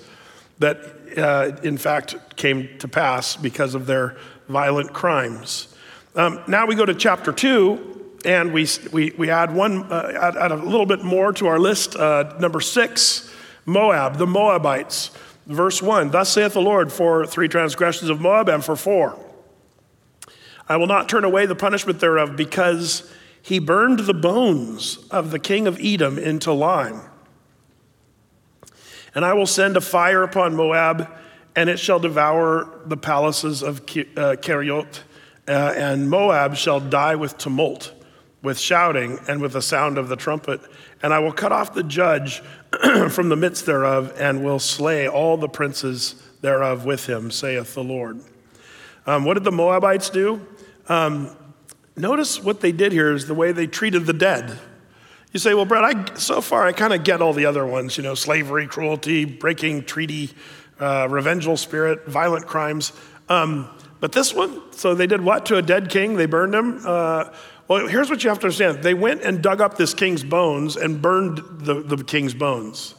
that, uh, in fact, came to pass because of their violent crimes. Um, now we go to chapter two, and we, we, we add one, uh, add, add, a little bit more to our list. Uh, number six, Moab, the Moabites. Verse one, thus saith the Lord, for three transgressions of Moab and for four. I will not turn away the punishment thereof, because he burned the bones of the king of Edom into lime. And I will send a fire upon Moab, and it shall devour the palaces of uh, Kerioth uh, and Moab shall die with tumult, with shouting, and with the sound of the trumpet. And I will cut off the judge from the midst thereof, and will slay all the princes thereof with him, saith the Lord. Um, what did the Moabites do? Um, notice what they did here is the way they treated the dead. You say, well, Brett, I, so far I kind of get all the other ones, you know, slavery, cruelty, breaking treaty, uh, revengeful spirit, violent crimes. Um, but this one, so they did what to a dead king? They burned him. Uh, Well, here's what you have to understand they went and dug up this king's bones and burned the, the king's bones.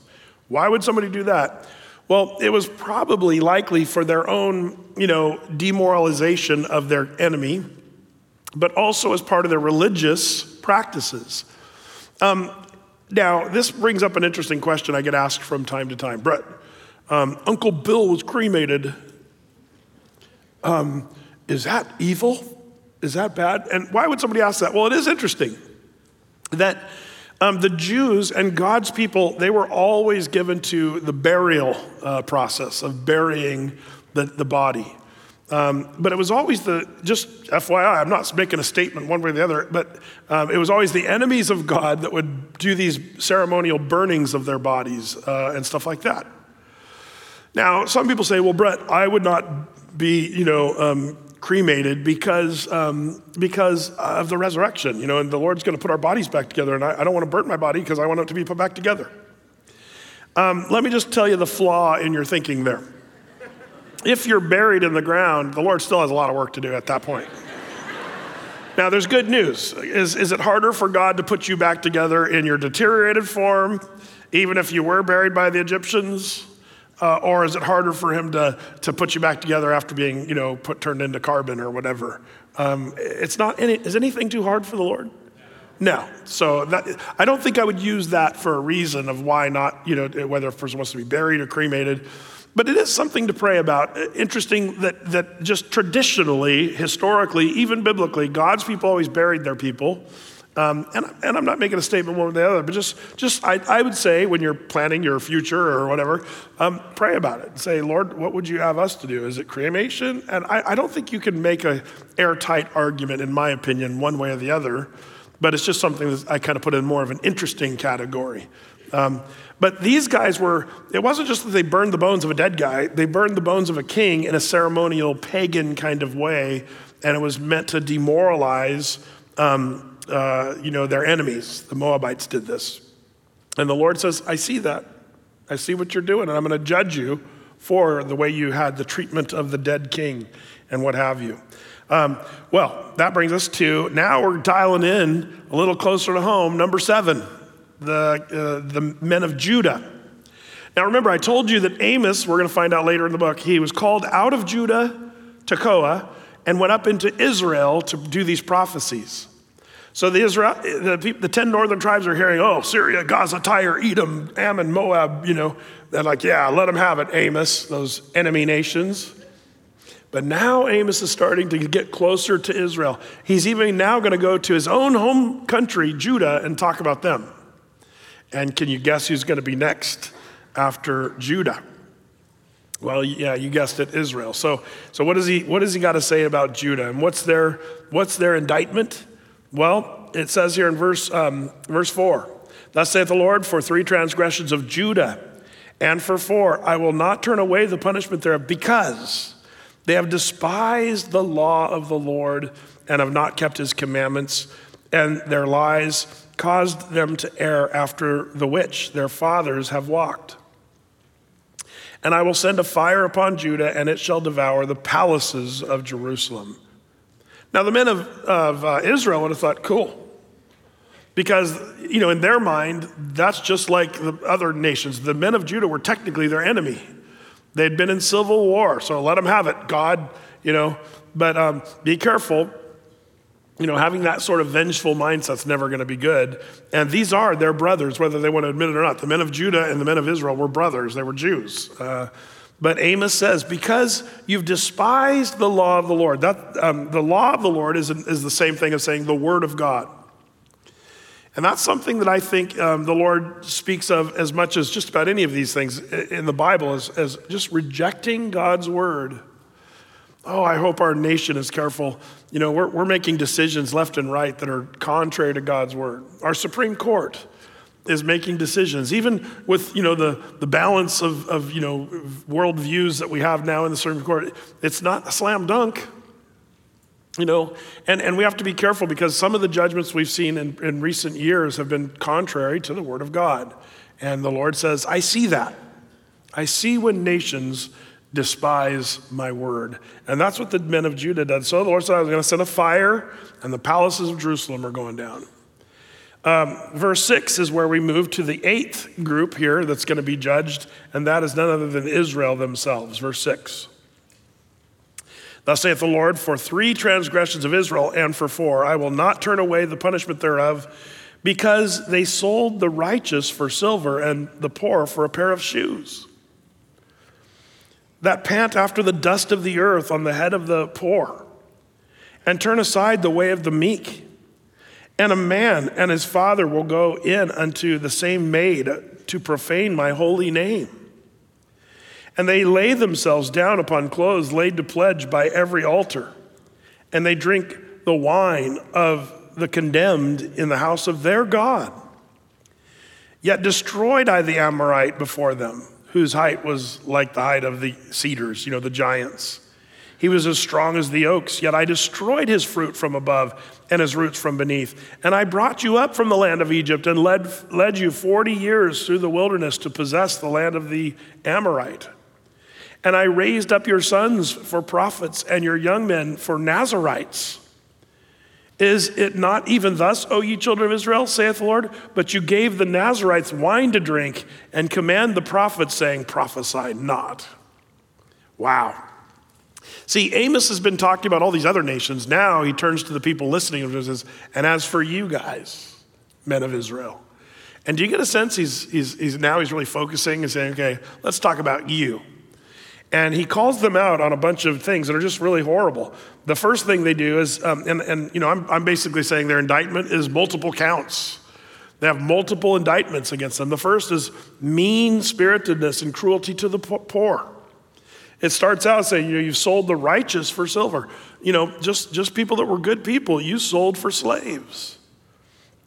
Why would somebody do that? Well, it was probably likely for their own, you know, demoralization of their enemy, but also as part of their religious practices. Um, now, this brings up an interesting question I get asked from time to time. Brett, um, Uncle Bill was cremated. Um, is that evil? Is that bad? And why would somebody ask that? Well, it is interesting that um, the Jews and God's people, they were always given to the burial uh, process of burying the, the body. Um, but it was always the, just FYI, I'm not making a statement one way or the other, but um, it was always the enemies of God that would do these ceremonial burnings of their bodies uh, and stuff like that. Now, some people say, well, Brett, I would not be, you know, um, cremated because, um, because of the resurrection, you know, and the Lord's going to put our bodies back together, and I, I don't want to burn my body because I want it to be put back together. Um, let me just tell you the flaw in your thinking there. If you're buried in the ground, the Lord still has a lot of work to do at that point. now, there's good news. Is, is it harder for God to put you back together in your deteriorated form, even if you were buried by the Egyptians? Uh, or is it harder for him to, to put you back together after being, you know, put, turned into carbon or whatever? Um, it's not any, is anything too hard for the Lord? No. So that, I don't think I would use that for a reason of why not, you know, whether a person wants to be buried or cremated. But it is something to pray about. Interesting that, that just traditionally, historically, even biblically, God's people always buried their people. Um, and, and, I'm not making a statement one way or the other, but just, just I, I, would say when you're planning your future or whatever, um, pray about it. Say, Lord, what would you have us to do? Is it cremation? And I, I don't think you can make a airtight argument, in my opinion, one way or the other, but it's just something that I kind of put in more of an interesting category. Um, but these guys were, it wasn't just that they burned the bones of a dead guy, they burned the bones of a king in a ceremonial pagan kind of way, and it was meant to demoralize um, uh, you know, their enemies. The Moabites did this. And the Lord says, I see that. I see what you're doing, and I'm going to judge you for the way you had the treatment of the dead king and what have you. Um, well, that brings us to now we're dialing in a little closer to home. Number seven, the, uh, the men of Judah. Now, remember, I told you that Amos, we're going to find out later in the book, he was called out of Judah, to Tekoa, and went up into Israel to do these prophecies. So the, Israel, the, the 10 northern tribes are hearing, oh, Syria, Gaza, Tyre, Edom, Ammon, Moab, you know. They're like, yeah, let them have it, Amos, those enemy nations. But now Amos is starting to get closer to Israel. He's even now going to go to his own home country, Judah, and talk about them. And can you guess who's going to be next after Judah? Well, yeah, you guessed it, Israel. So, so what, does he, what does he got to say about Judah? And what's their, what's their indictment? Well, it says here in verse, um, verse 4 Thus saith the Lord, for three transgressions of Judah, and for four, I will not turn away the punishment thereof, because they have despised the law of the Lord and have not kept his commandments, and their lies caused them to err after the which their fathers have walked. And I will send a fire upon Judah, and it shall devour the palaces of Jerusalem. Now, the men of, of uh, Israel would have thought, cool. Because, you know, in their mind, that's just like the other nations. The men of Judah were technically their enemy. They'd been in civil war, so let them have it, God, you know. But um, be careful. You know, having that sort of vengeful mindset's never going to be good. And these are their brothers, whether they want to admit it or not. The men of Judah and the men of Israel were brothers, they were Jews. Uh, but Amos says, because you've despised the law of the Lord, that, um, the law of the Lord is, is the same thing as saying the word of God. And that's something that I think um, the Lord speaks of as much as just about any of these things in the Bible, as, as just rejecting God's word. Oh, I hope our nation is careful. You know, we're, we're making decisions left and right that are contrary to God's word. Our Supreme Court, is making decisions, even with you know the, the balance of, of you know world views that we have now in the Supreme Court. It's not a slam dunk, you know, and, and we have to be careful because some of the judgments we've seen in, in recent years have been contrary to the Word of God. And the Lord says, I see that. I see when nations despise my word. And that's what the men of Judah did. So the Lord said, I was going to send a fire, and the palaces of Jerusalem are going down. Um, verse 6 is where we move to the eighth group here that's going to be judged, and that is none other than Israel themselves. Verse 6. Thus saith the Lord, for three transgressions of Israel and for four, I will not turn away the punishment thereof, because they sold the righteous for silver and the poor for a pair of shoes that pant after the dust of the earth on the head of the poor, and turn aside the way of the meek. And a man and his father will go in unto the same maid to profane my holy name. And they lay themselves down upon clothes laid to pledge by every altar, and they drink the wine of the condemned in the house of their God. Yet destroyed I the Amorite before them whose height was like the height of the cedars, you know, the giants. He was as strong as the oaks, yet I destroyed his fruit from above and his roots from beneath. And I brought you up from the land of Egypt and led, led you 40 years through the wilderness to possess the land of the Amorite. And I raised up your sons for prophets and your young men for Nazarites. Is it not even thus, O ye children of Israel, saith the Lord? But you gave the Nazarites wine to drink and command the prophets, saying, Prophesy not. Wow. See, Amos has been talking about all these other nations. Now he turns to the people listening and says, And as for you guys, men of Israel. And do you get a sense he's, he's, he's now he's really focusing and saying, Okay, let's talk about you. And he calls them out on a bunch of things that are just really horrible. The first thing they do is, um, and, and you know, I'm, I'm basically saying their indictment is multiple counts. They have multiple indictments against them. The first is mean spiritedness and cruelty to the poor. It starts out saying, you know, you've sold the righteous for silver. You know, just, just people that were good people, you sold for slaves.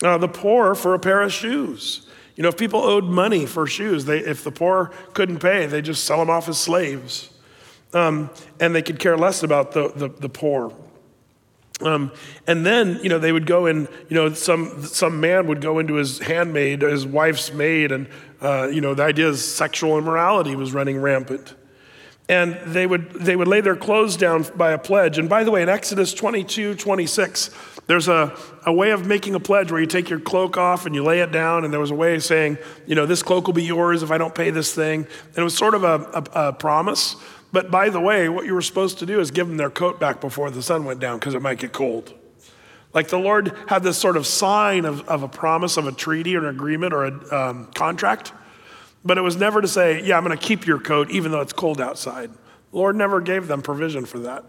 Uh, the poor for a pair of shoes. You know, if people owed money for shoes, they, if the poor couldn't pay, they just sell them off as slaves. Um, and they could care less about the, the, the poor. Um, and then, you know, they would go in, you know, some, some man would go into his handmaid, his wife's maid, and, uh, you know, the idea is sexual immorality was running rampant. And they would, they would lay their clothes down by a pledge. And by the way, in Exodus 22, 26, there's a, a way of making a pledge where you take your cloak off and you lay it down, and there was a way of saying, you know, this cloak will be yours if I don't pay this thing. And it was sort of a, a, a promise. But by the way, what you were supposed to do is give them their coat back before the sun went down because it might get cold. Like the Lord had this sort of sign of, of a promise of a treaty or an agreement or a um, contract, but it was never to say, yeah, I'm going to keep your coat even though it's cold outside. The Lord never gave them provision for that.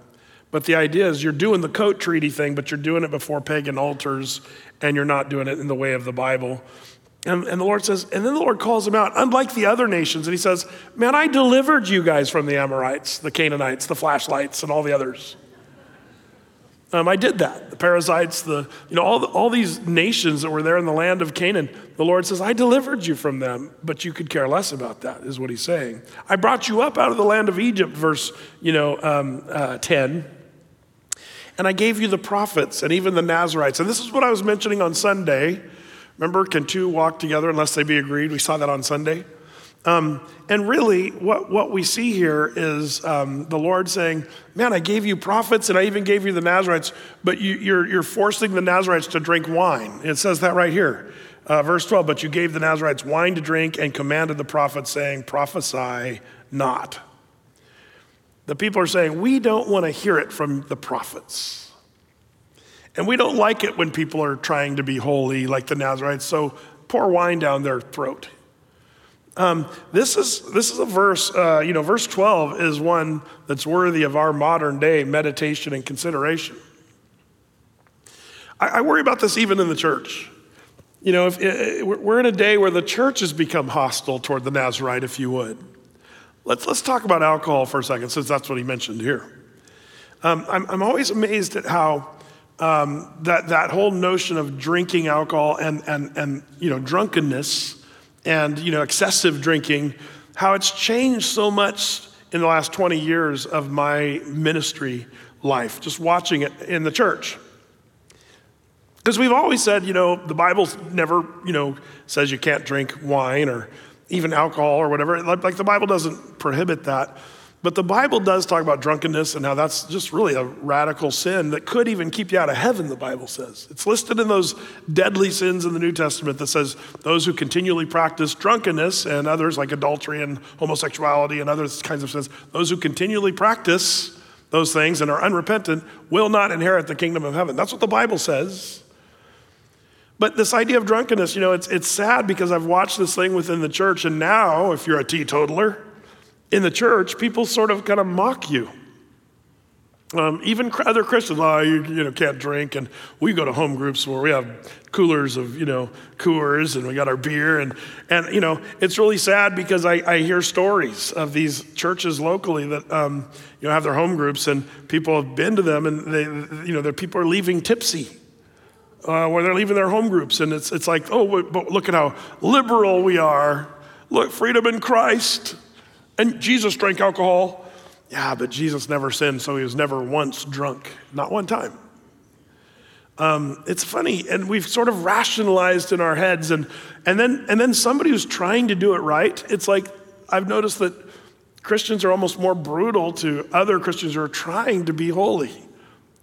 But the idea is you're doing the coat treaty thing, but you're doing it before pagan altars and you're not doing it in the way of the Bible. And, and, the Lord says, and then the Lord calls them out, unlike the other nations. And he says, Man, I delivered you guys from the Amorites, the Canaanites, the flashlights, and all the others. Um, I did that. The Perizzites, the, you know, all, the, all these nations that were there in the land of Canaan, the Lord says, I delivered you from them, but you could care less about that, is what he's saying. I brought you up out of the land of Egypt, verse, you know, um, uh, 10. And I gave you the prophets and even the Nazarites. And this is what I was mentioning on Sunday. Remember, can two walk together unless they be agreed? We saw that on Sunday. Um, and really, what, what we see here is um, the Lord saying, Man, I gave you prophets and I even gave you the Nazarites, but you, are you're, you're forcing the Nazarites to drink wine. It says that right here. Uh, verse 12, but you gave the Nazarites wine to drink and commanded the prophets, saying, Prophesy not. The people are saying, we don't want to hear it from the prophets. And we don't like it when people are trying to be holy like the Nazarites, so pour wine down their throat. Um, this, is, this is a verse, uh, you know, verse 12 is one that's worthy of our modern day meditation and consideration. I, I worry about this even in the church. You know, if, if, we're in a day where the church has become hostile toward the Nazarite, if you would. Let's, let's talk about alcohol for a second, since that's what he mentioned here. Um, I'm, I'm always amazed at how um, that, that whole notion of drinking alcohol and, and, and you know, drunkenness and you know, excessive drinking, how it's changed so much in the last 20 years of my ministry life, just watching it in the church. Because we've always said, you know, the Bible never, you know, says you can't drink wine or even alcohol or whatever. Like the Bible doesn't prohibit that. But the Bible does talk about drunkenness and how that's just really a radical sin that could even keep you out of heaven, the Bible says. It's listed in those deadly sins in the New Testament that says those who continually practice drunkenness and others like adultery and homosexuality and other kinds of sins, those who continually practice those things and are unrepentant will not inherit the kingdom of heaven. That's what the Bible says. But this idea of drunkenness, you know, it's, it's sad because I've watched this thing within the church, and now, if you're a teetotaler, in the church, people sort of kind of mock you. Um, even other Christians, oh, you, you know, can't drink. And we go to home groups where we have coolers of, you know, Coors and we got our beer. And, and you know, it's really sad because I, I hear stories of these churches locally that, um, you know, have their home groups and people have been to them and they, you know, their people are leaving tipsy. Uh, where they're leaving their home groups. And it's, it's like, oh, but look at how liberal we are. Look, freedom in Christ. And Jesus drank alcohol. Yeah, but Jesus never sinned, so he was never once drunk, not one time. Um, it's funny, and we've sort of rationalized in our heads, and, and, then, and then somebody who's trying to do it right, it's like I've noticed that Christians are almost more brutal to other Christians who are trying to be holy.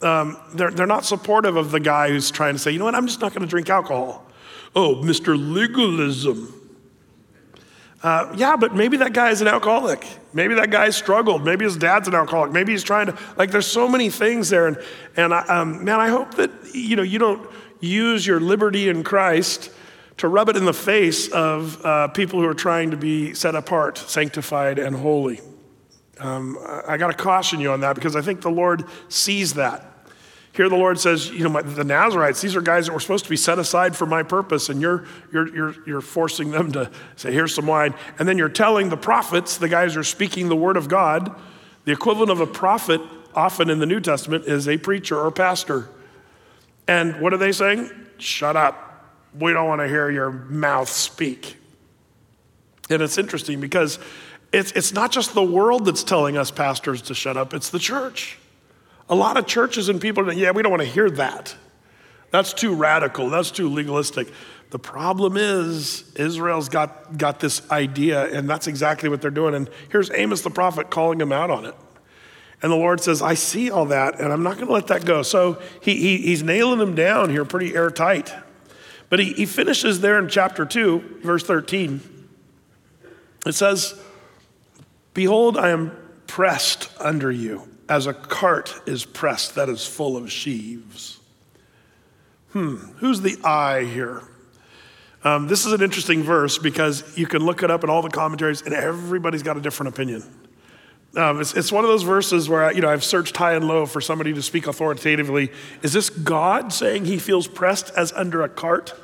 Um, they're, they're not supportive of the guy who's trying to say, you know what, I'm just not going to drink alcohol. Oh, Mr. Legalism. Uh, yeah, but maybe that guy is an alcoholic. Maybe that guy struggled. Maybe his dad's an alcoholic. Maybe he's trying to, like, there's so many things there. And, and I, um, man, I hope that, you know, you don't use your liberty in Christ to rub it in the face of uh, people who are trying to be set apart, sanctified, and holy. Um, I, I got to caution you on that because I think the Lord sees that. Here the Lord says, you know, my, the Nazarites, these are guys that were supposed to be set aside for my purpose, and you're, you're, you're, you're forcing them to say, here's some wine. And then you're telling the prophets, the guys are speaking the word of God, the equivalent of a prophet, often in the New Testament, is a preacher or pastor. And what are they saying? Shut up. We don't want to hear your mouth speak. And it's interesting because it's, it's not just the world that's telling us pastors to shut up, it's the church. A lot of churches and people, are yeah, we don't want to hear that. That's too radical. That's too legalistic. The problem is, Israel's got, got this idea, and that's exactly what they're doing. And here's Amos the prophet calling him out on it. And the Lord says, I see all that, and I'm not going to let that go. So he, he, he's nailing them down here pretty airtight. But he, he finishes there in chapter 2, verse 13. It says, Behold, I am pressed under you as a cart is pressed that is full of sheaves. Hmm, who's the I here? Um, this is an interesting verse because you can look it up in all the commentaries and everybody's got a different opinion. Um, it's, it's, one of those verses where I, you know I've searched high and low for somebody to speak authoritatively. Is this God saying He feels pressed as under a cart,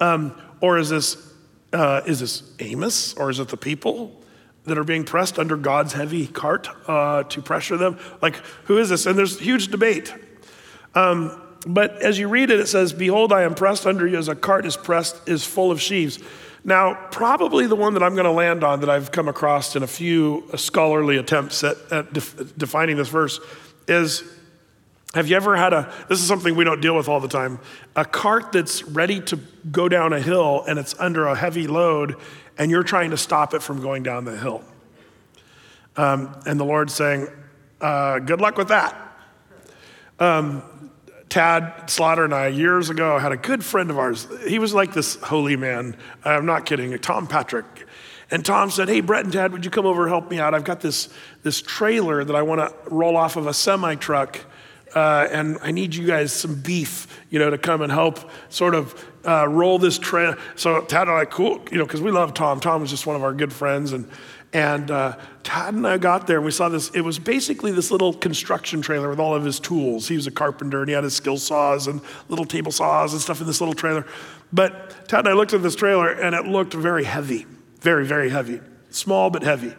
um, or is this uh, is this Amos, or is it the people? That are being pressed under God's heavy cart uh, to pressure them. Like, who is this? And there's huge debate. Um, but as you read it, it says, Behold, I am pressed under you as a cart is pressed, is full of sheaves. Now, probably the one that I'm going to land on that I've come across in a few scholarly attempts at, at def- defining this verse is have you ever had a, this is something we don't deal with all the time, a cart that's ready to go down a hill and it's under a heavy load and you're trying to stop it from going down the hill. Um, and the Lord's saying, uh, Good luck with that. Um, Tad Slaughter and I, years ago, had a good friend of ours. He was like this holy man. I'm not kidding, Tom Patrick. And Tom said, Hey, Brett and Tad, would you come over and help me out? I've got this, this trailer that I want to roll off of a semi truck. Uh, and I need you guys some beef, you know, to come and help sort of uh, roll this trailer. So Tad and I, cool, you know, because we love Tom. Tom was just one of our good friends. And, and uh, Tad and I got there and we saw this. It was basically this little construction trailer with all of his tools. He was a carpenter and he had his skill saws and little table saws and stuff in this little trailer. But Tad and I looked at this trailer and it looked very heavy, very, very heavy. Small but heavy.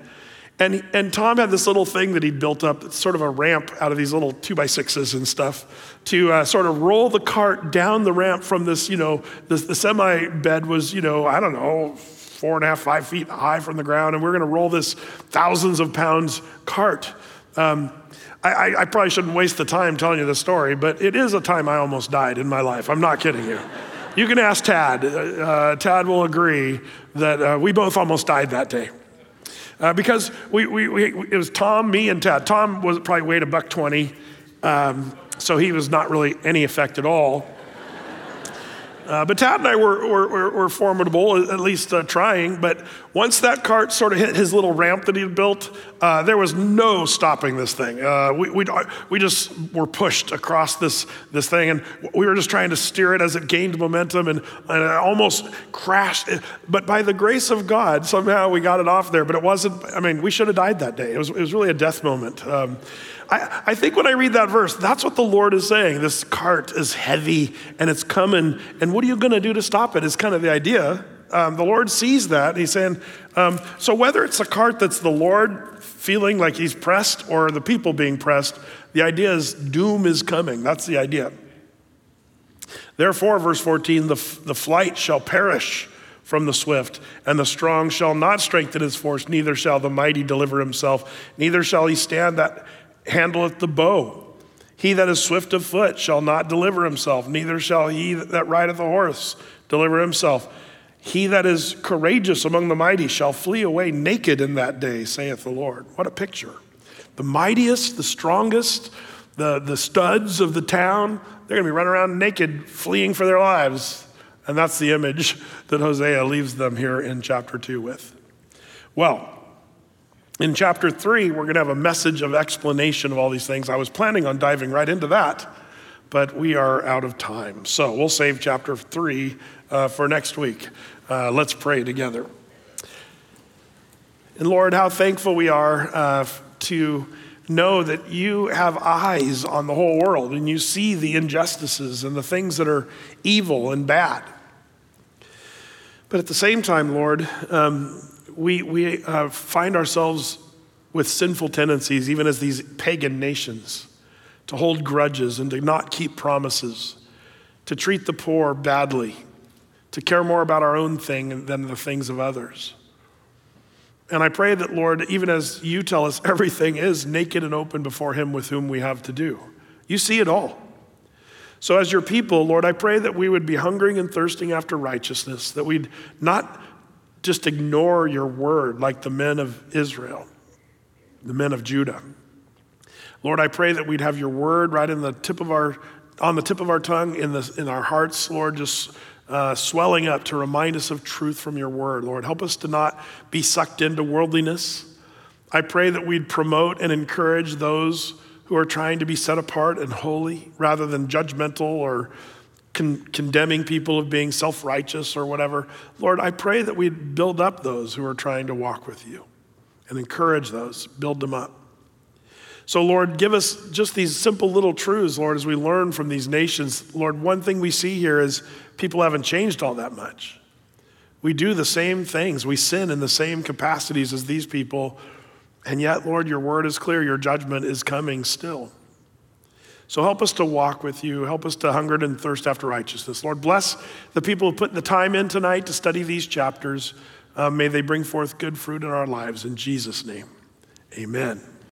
And, and Tom had this little thing that he'd built up, sort of a ramp out of these little two by sixes and stuff, to uh, sort of roll the cart down the ramp from this, you know, the, the semi bed was, you know, I don't know, four and a half, five feet high from the ground, and we're going to roll this thousands of pounds cart. Um, I, I, probably shouldn't waste the time telling you the story, but it is a time I almost died in my life. I'm not kidding you. You can ask Tad. Uh, Tad will agree that uh, we both almost died that day. Uh, because we, we, we, it was Tom, me, and Tad. Tom was probably weighed a buck 20, um, so he was not really any effect at all. Uh, but Tad and I were, were, were formidable, at least uh, trying. But once that cart sort of hit his little ramp that he had built, uh, there was no stopping this thing. Uh, we, we, we just were pushed across this, this thing, and we were just trying to steer it as it gained momentum and, and it almost crashed. But by the grace of God, somehow we got it off there. But it wasn't, I mean, we should have died that day. It was, it was really a death moment. Um, I, I think when I read that verse, that's what the Lord is saying. This cart is heavy and it's coming, and what are you going to do to stop it? Is kind of the idea. Um, the Lord sees that. He's saying, um, so whether it's a cart that's the Lord feeling like he's pressed or the people being pressed, the idea is doom is coming. That's the idea. Therefore, verse 14, the, the flight shall perish from the swift, and the strong shall not strengthen his force, neither shall the mighty deliver himself, neither shall he stand that handleth the bow. He that is swift of foot shall not deliver himself, neither shall he that rideth a horse deliver himself. He that is courageous among the mighty shall flee away naked in that day, saith the Lord. What a picture. The mightiest, the strongest, the, the studs of the town, they're going to be running around naked, fleeing for their lives. And that's the image that Hosea leaves them here in chapter 2 with. Well, in chapter three, we're going to have a message of explanation of all these things. I was planning on diving right into that, but we are out of time. So we'll save chapter three uh, for next week. Uh, let's pray together. And Lord, how thankful we are uh, to know that you have eyes on the whole world and you see the injustices and the things that are evil and bad. But at the same time, Lord, um, we, we uh, find ourselves with sinful tendencies, even as these pagan nations, to hold grudges and to not keep promises, to treat the poor badly, to care more about our own thing than the things of others. And I pray that, Lord, even as you tell us everything is naked and open before Him with whom we have to do, you see it all. So, as your people, Lord, I pray that we would be hungering and thirsting after righteousness, that we'd not just ignore your word like the men of Israel, the men of Judah. Lord, I pray that we'd have your word right in the tip of our, on the tip of our tongue, in, the, in our hearts, Lord, just uh, swelling up to remind us of truth from your word. Lord, help us to not be sucked into worldliness. I pray that we'd promote and encourage those who are trying to be set apart and holy rather than judgmental or con- condemning people of being self righteous or whatever. Lord, I pray that we build up those who are trying to walk with you and encourage those, build them up. So, Lord, give us just these simple little truths, Lord, as we learn from these nations. Lord, one thing we see here is people haven't changed all that much. We do the same things, we sin in the same capacities as these people, and yet, Lord, your word is clear, your judgment is coming still. So help us to walk with you. Help us to hunger and thirst after righteousness. Lord, bless the people who put the time in tonight to study these chapters. Uh, may they bring forth good fruit in our lives. In Jesus' name, amen.